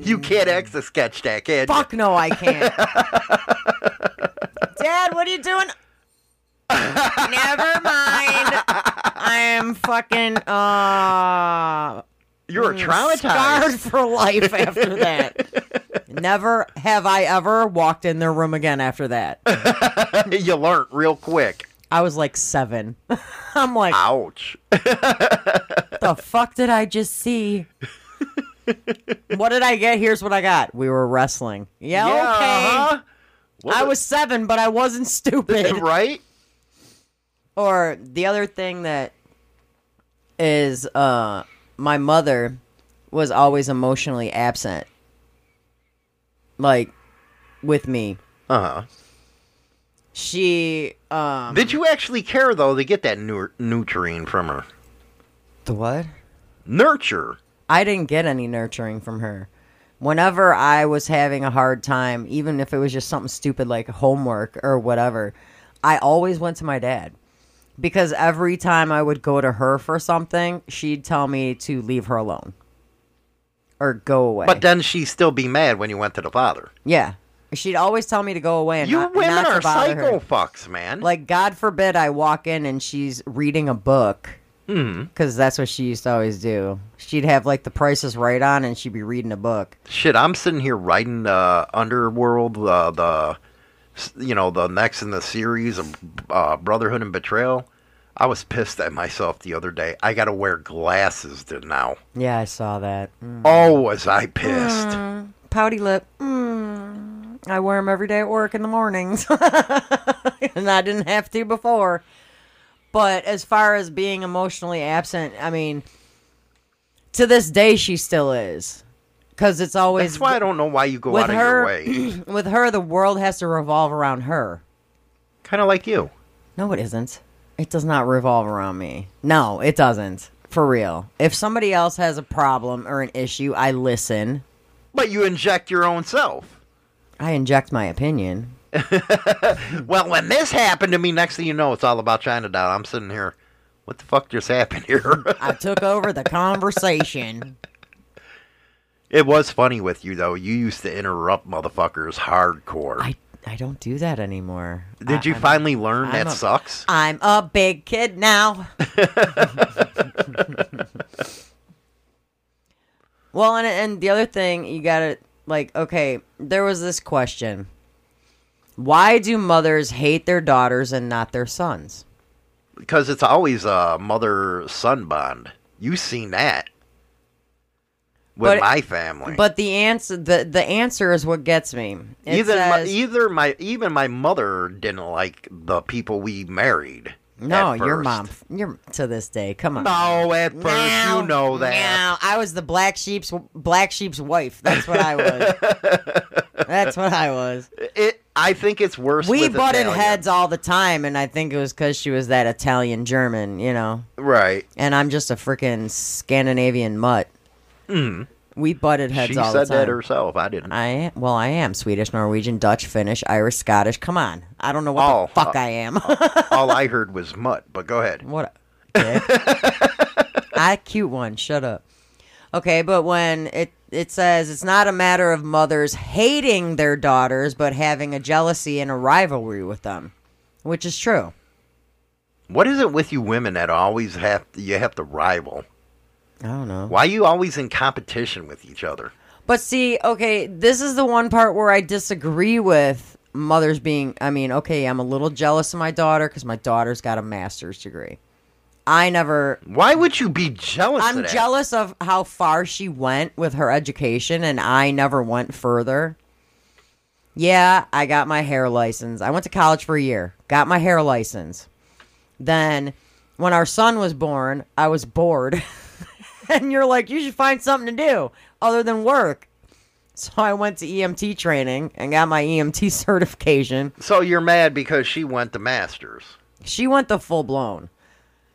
You can't etch a sketch that, can you? Fuck no, I can't. Dad, what are you doing? Never mind. I am fucking uh You were scarred traumatized. for life after that. Never have I ever walked in their room again after that. you learned real quick. I was like seven. I'm like, Ouch. the fuck did I just see? what did I get? Here's what I got. We were wrestling. Yeah, okay. uh-huh. I was seven, but I wasn't stupid. right? Or the other thing that is uh my mother was always emotionally absent. Like with me. Uh-huh. She um Did you actually care though to get that nu- nutrient from her? the what? Nurture. I didn't get any nurturing from her. Whenever I was having a hard time, even if it was just something stupid like homework or whatever, I always went to my dad. Because every time I would go to her for something, she'd tell me to leave her alone. Or go away. But then she'd still be mad when you went to the father. yeah. She'd always tell me to go away and You not, women not to are bother psycho her. fucks, man. Like, God forbid I walk in and she's reading a book. Because that's what she used to always do. She'd have, like, the prices right on and she'd be reading a book. Shit, I'm sitting here writing uh, Underworld, uh, the you know the next in the series of uh, Brotherhood and Betrayal. I was pissed at myself the other day. I got to wear glasses to now. Yeah, I saw that. Mm. Oh, was I pissed? Pouty lip. Mm. I wear them every day at work in the mornings. and I didn't have to before. But as far as being emotionally absent, I mean, to this day, she still is. Because it's always. That's why I don't know why you go out of her, your way. with her, the world has to revolve around her. kind of like you. No, it isn't. It does not revolve around me. No, it doesn't. For real. If somebody else has a problem or an issue, I listen. But you inject your own self. I inject my opinion. Well, when this happened to me, next thing you know, it's all about China Doll. I'm sitting here. What the fuck just happened here? I took over the conversation. it was funny with you though. You used to interrupt motherfuckers hardcore. I I don't do that anymore. Did I- you I'm- finally learn I'm that a- sucks? I'm a big kid now. well, and and the other thing you gotta like, okay, there was this question: Why do mothers hate their daughters and not their sons? Because it's always a mother son bond. You've seen that with But- my family. But the answer, the the answer is what gets me. It either my, either my even my mother didn't like the people we married. No, your mom, you're to this day. Come on. No, at first you know that. No, I was the black sheep's black sheep's wife. That's what I was. That's what I was. It. I think it's worse. We with butted Italian. heads all the time, and I think it was because she was that Italian German, you know, Right. and I'm just a freaking Scandinavian mutt. Mm. We butted heads She all said the time. that herself. I didn't. I am, well, I am Swedish, Norwegian, Dutch, Finnish, Irish, Scottish. Come on, I don't know what Oh, the fuck uh, I am. All I heard was mutt. But go ahead. What? A. I cute one. Shut up. Okay, but when it it says it's not a matter of mothers hating their daughters, but having a jealousy and a rivalry with them, which is true. What is it with you women that always have you have to rival? I don't know. Why are you always in competition with each other? But see, okay, this is the one part where I disagree with mothers being. I mean, okay, I'm a little jealous of my daughter because my daughter's got a master's degree. I never. Why would you be jealous? I'm of that? jealous of how far she went with her education, and I never went further. Yeah, I got my hair license. I went to college for a year, got my hair license. Then, when our son was born, I was bored. and you're like, you should find something to do other than work. So I went to EMT training and got my EMT certification. So you're mad because she went the masters. She went the full blown,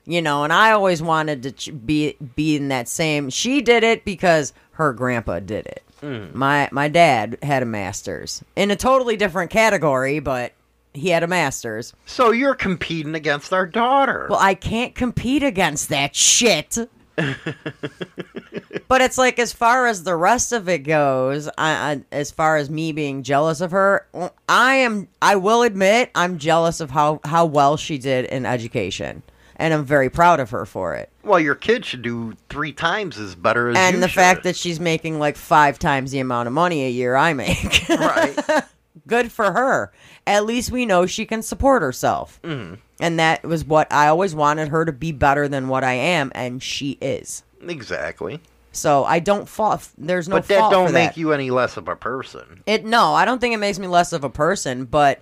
you know, and I always wanted to ch- be be in that same. She did it because her grandpa did it. Mm. My my dad had a master's in a totally different category, but he had a master's. So you're competing against our daughter. Well, I can't compete against that shit. but it's like as far as the rest of it goes, I, I, as far as me being jealous of her, I am. I will admit I'm jealous of how how well she did in education, and I'm very proud of her for it. well, your kid should do three times as better as And the should. fact that she's making like five times the amount of money a year I make. right. good for her. At least we know she can support herself. Mm. And that was what I always wanted her to be better than what I am, and she is. Exactly. So I don't fault. There's no but that fault don't make that. you any less of a person. It no, I don't think it makes me less of a person. But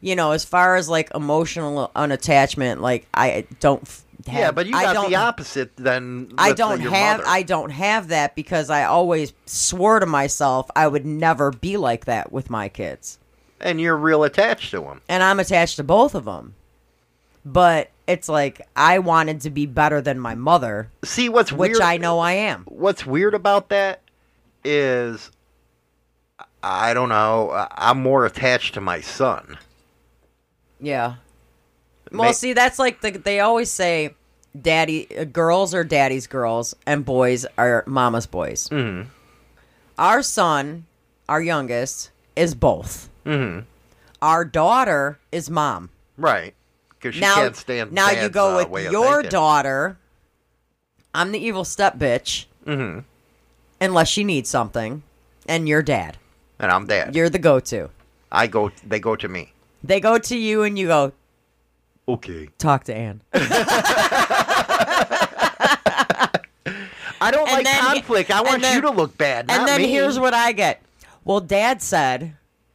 you know, as far as like emotional unattachment, like I don't. f- Have, yeah, but you I got the opposite than I uh, don't have mother. I don't have that because I always swore to myself I would never be like that with my kids. and you're real attached to them. and I'm attached to both of them. But it's like I wanted to be better than my mother, See what's which weird? I know I am. What's weird about that is, I don't know. I'm more attached to my son. Yeah. Well, Ma- see, that's like the, they always say, "Daddy, uh, girls are daddy's girls, and boys are mama's boys." Mm-hmm. Our son, our youngest, is both. Mm-hmm. Our daughter is mom. Right. Because she now, can't stand. now you go uh, with your daughter. I'm the evil step bitch. Mm-hmm. Unless she needs something, and your dad. and I'm dad. You're the go-to. I go. They go to me. They go to you, and you go Okay. talk to Anne. I don't And like then- conflict. I want then- you to look bad. and then me. here's what I get. Well, Dad said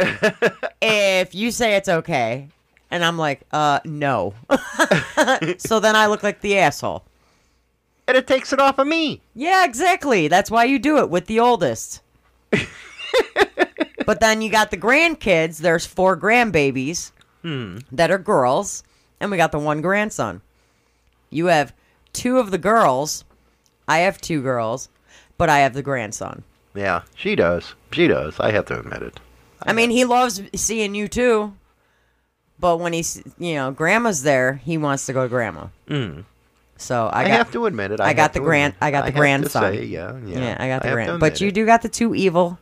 if you say it's okay, and I'm like, uh, no. so then I look like the asshole. and it takes it off of me. Yeah, exactly. That's why you do it with the oldest. but then you got the grandkids. There's four grandbabies that are girls, and we got the one grandson. You have two of the girls. I have two girls, but I have the grandson. Yeah, she does. She does. I have to admit it. I mean, he loves seeing you too. But when he's, you know, grandma's there, he wants to go to grandma. Mm. So I, I, got, have to admit it. I have got the grand- admit- I got the have to grandson. say, yeah, yeah, yeah, I got the have grand. But you it. do got the two evil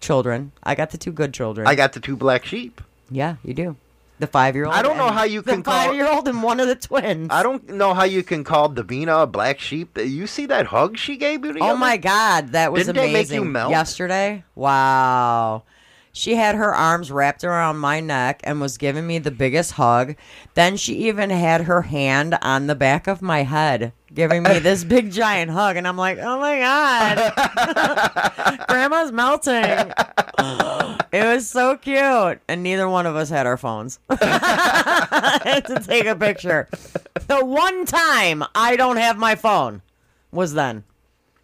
children. I got the two good children. I got the two black sheep. yeah, you do. The five year old. I don't know how you can call- the five year old and one of the twins. I don't know how you can call Davina a black sheep. You see that hug she gave you? Oh my god, that was Didn't they make you amazing. melt? Yesterday, wow. She had her arms wrapped around my neck and was giving me the biggest hug. Then she even had her hand on the back of my head, giving me this big giant hug. And I'm like, oh my god, grandma's melting. It was so cute. And neither one of us had our phones to take a picture. The one time I don't have my phone was then.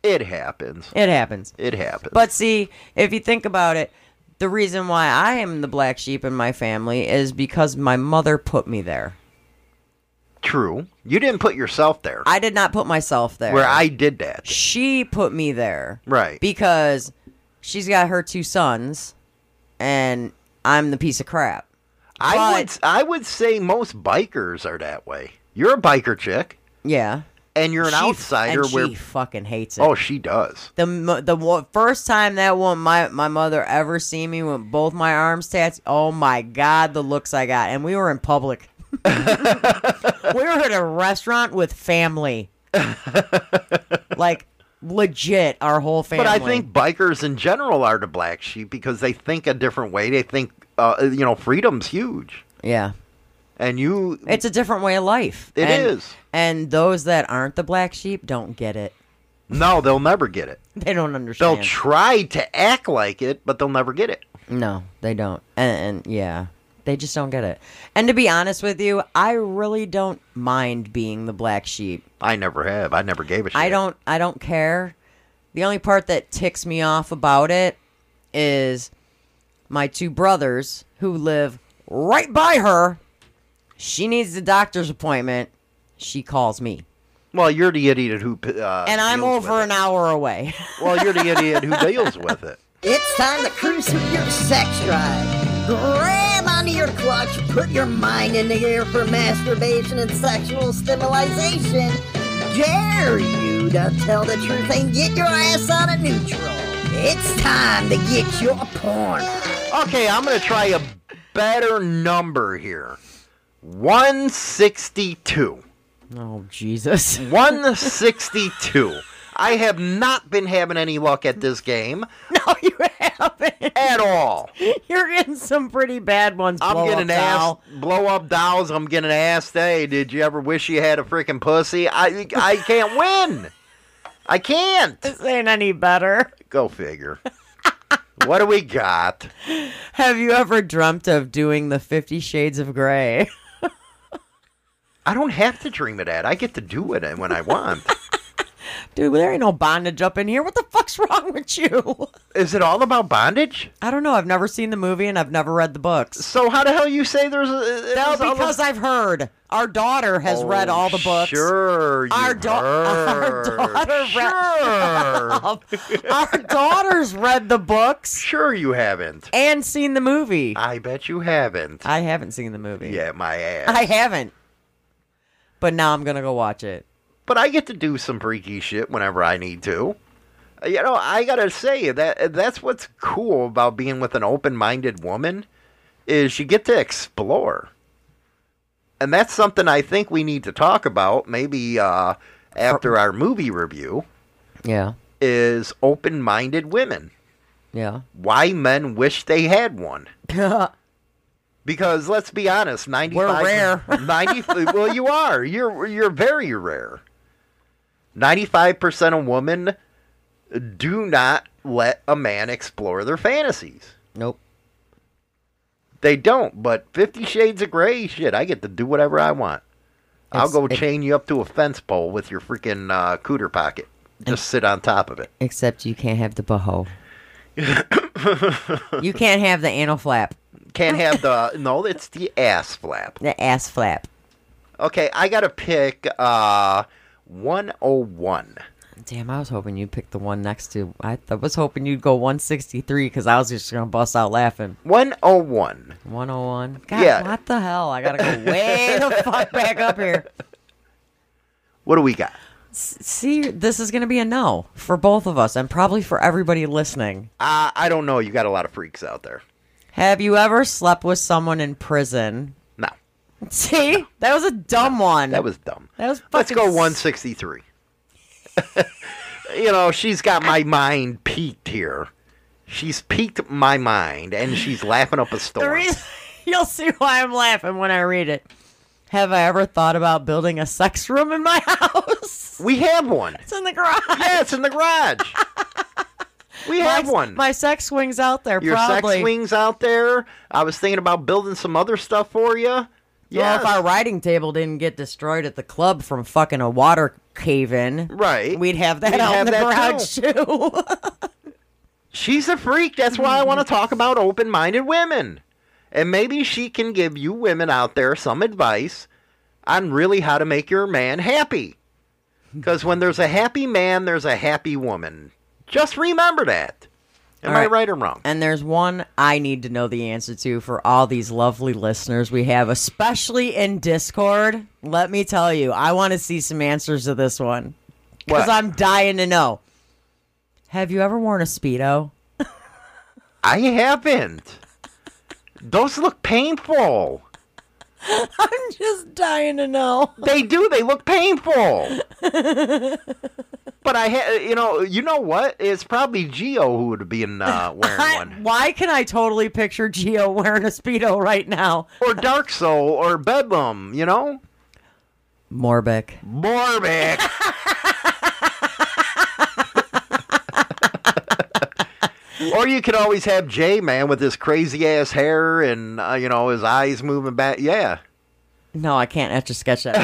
It happens. It happens. It happens. But see, if you think about it, the reason why I am the black sheep in my family is because my mother put me there. true, you didn't put yourself there. I did not put myself there. where I did that. she put me there. Right. Because she's got her two sons and I'm the piece of crap. I would I would say most bikers are that way. You're a biker chick. Yeah. And you're an She outsider and where she fucking hates it. oh she does The the first time that one my my mother ever seen me with both my arms tats. Oh my god, the looks I got, and we were in public. we were at a restaurant with family, like legit, our whole family. but i think bikers in general are the black sheep because they think a different way they think uh, you know freedom's huge yeah, and you it's a different way of life. It is, is. and those that aren't the black sheep don't get it. no they'll never get it They don't understand. they'll try to act like it but they'll never get it No, they don't. And, and yeah, they just don't get it. And to be honest with you, I really don't mind being the black sheep. i never have i never gave a shit I don't I don't care. The only part that ticks me off about it is my two brothers who live right by her. She needs a doctor's appointment. She calls me. well you're the idiot who uh, And I'm deals over with an it. hour away. well you're the idiot who deals with it It's time to cruise through your sex drive. Grab onto your clutch, put your mind in the air for masturbation and sexual stimulation. Dare you to tell the truth and get your ass on a neutral. It's time to get your porn. Okay, I'm going to try a better number here. 162. oh Jesus. 162. I have not been having any luck at this game No, you haven't. at all. You're getting some pretty bad ones. I'm getting asked, blow up dolls. I'm getting asked, hey, did you ever wish you had a freaking pussy? I, I can't win. I can't. This ain't any better. Go figure. what do we got? Have you ever dreamt of doing the Fifty Shades of Grey? I don't have to dream of that. I get to do it when I want. Dude, there ain't no bondage up in here. What the fuck's wrong with you? Is it all about bondage? I don't know. I've never seen the movie and I've never read the books. So how the hell you say there's a uh, No, because I've heard. Our daughter has oh, read Oh, all the books. Sure, you Our, da- our daughter Sure, read. our daughter's read the books sure you haven't. and seen the movie. I bet you haven't. I haven't seen the movie. yeah, my ass. I haven't. But now I'm gonna go watch it. but I get to do some freaky shit whenever I need to. You know, I gotta say that that's what's cool about being with an open-minded woman is you get to explore, and that's something I think we need to talk about. Maybe uh, after our movie review Yeah. is open-minded women. Yeah. Why men wish they had one. Because let's be honest, ninety five rare. ninety well you are. You're you're very rare. Ninety five percent of women do not let a man explore their fantasies. nope. They don't, but Fifty Shades of Grey, shit, I get to do whatever I want. I'll go it- chain you up to a fence pole with your freaking uh, cooter pocket. Just sit on top of it. Except you can't have the boho. you can't have the anal flap, Can't have the no, it's the ass flap. the ass flap. Okay, I gotta pick uh 101. Damn, I was hoping you'd pick the one next to. I, I was hoping you'd go 163 because I was just gonna bust out laughing. 101. 101. God, Yeah. what the hell? I gotta go way the fuck back up here. What do we got? See, this is gonna be a no for both of us, and probably for everybody listening. Uh, I don't know. You got a lot of freaks out there. Have you ever slept with someone in prison? No, See, that was a dumb one. that was dumb. That was dumb. Let's fucking go s- 163. you know, she's got my mind peaked here. She's peaked my mind, and she's laughing up a The storm. reason you'll see why I'm laughing when I read it. Have I ever thought about building a sex room in my house? we have one. It's in the garage. Yeah, it's in the garage. We have my, one. My sex swing's out there. Your probably. sex swings out there. I was thinking about building some other stuff for you. Well, Yeah, if our writing table didn't get destroyed at the club from fucking a water cave in, right. we'd have that We'd out have in the garage too. She's a freak. That's why I want to talk about open minded women. And maybe she can give you women out there some advice on really how to make your man happy. Because when there's a happy man, there's a happy woman. Just remember that. Am All I right. right or wrong? And there's one I need to know the answer to for all these lovely listeners we have, especially in Discord. Let me tell you, I want to see some answers to this one because I'm dying to know. Have you ever worn a Speedo? I haven't. Those look painful. I'm just dying to know. They do. They look painful. but I, ha- you know, you know what? It's probably Geo who would have been uh, wearing I- one, why can I totally picture Geo wearing a Speedo right now? or Dark Soul, or Bedlam. You know, Morbic. Morbic. or you could always have J Man with his crazy ass hair and uh, you know his eyes moving back. Yeah. No, I can't etch a sketch that.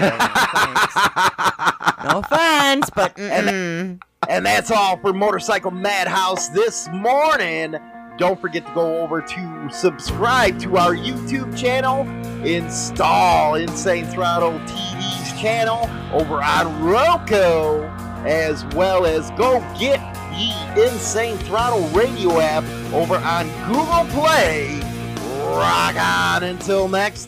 No offense, but mm-mm. And that's all for Motorcycle Madhouse this morning. Don't forget to go over to subscribe to our YouTube channel, install Insane Throttle TV's channel over on Roku, as well as go get the Insane Throttle radio app over on Google Play. Rock on until next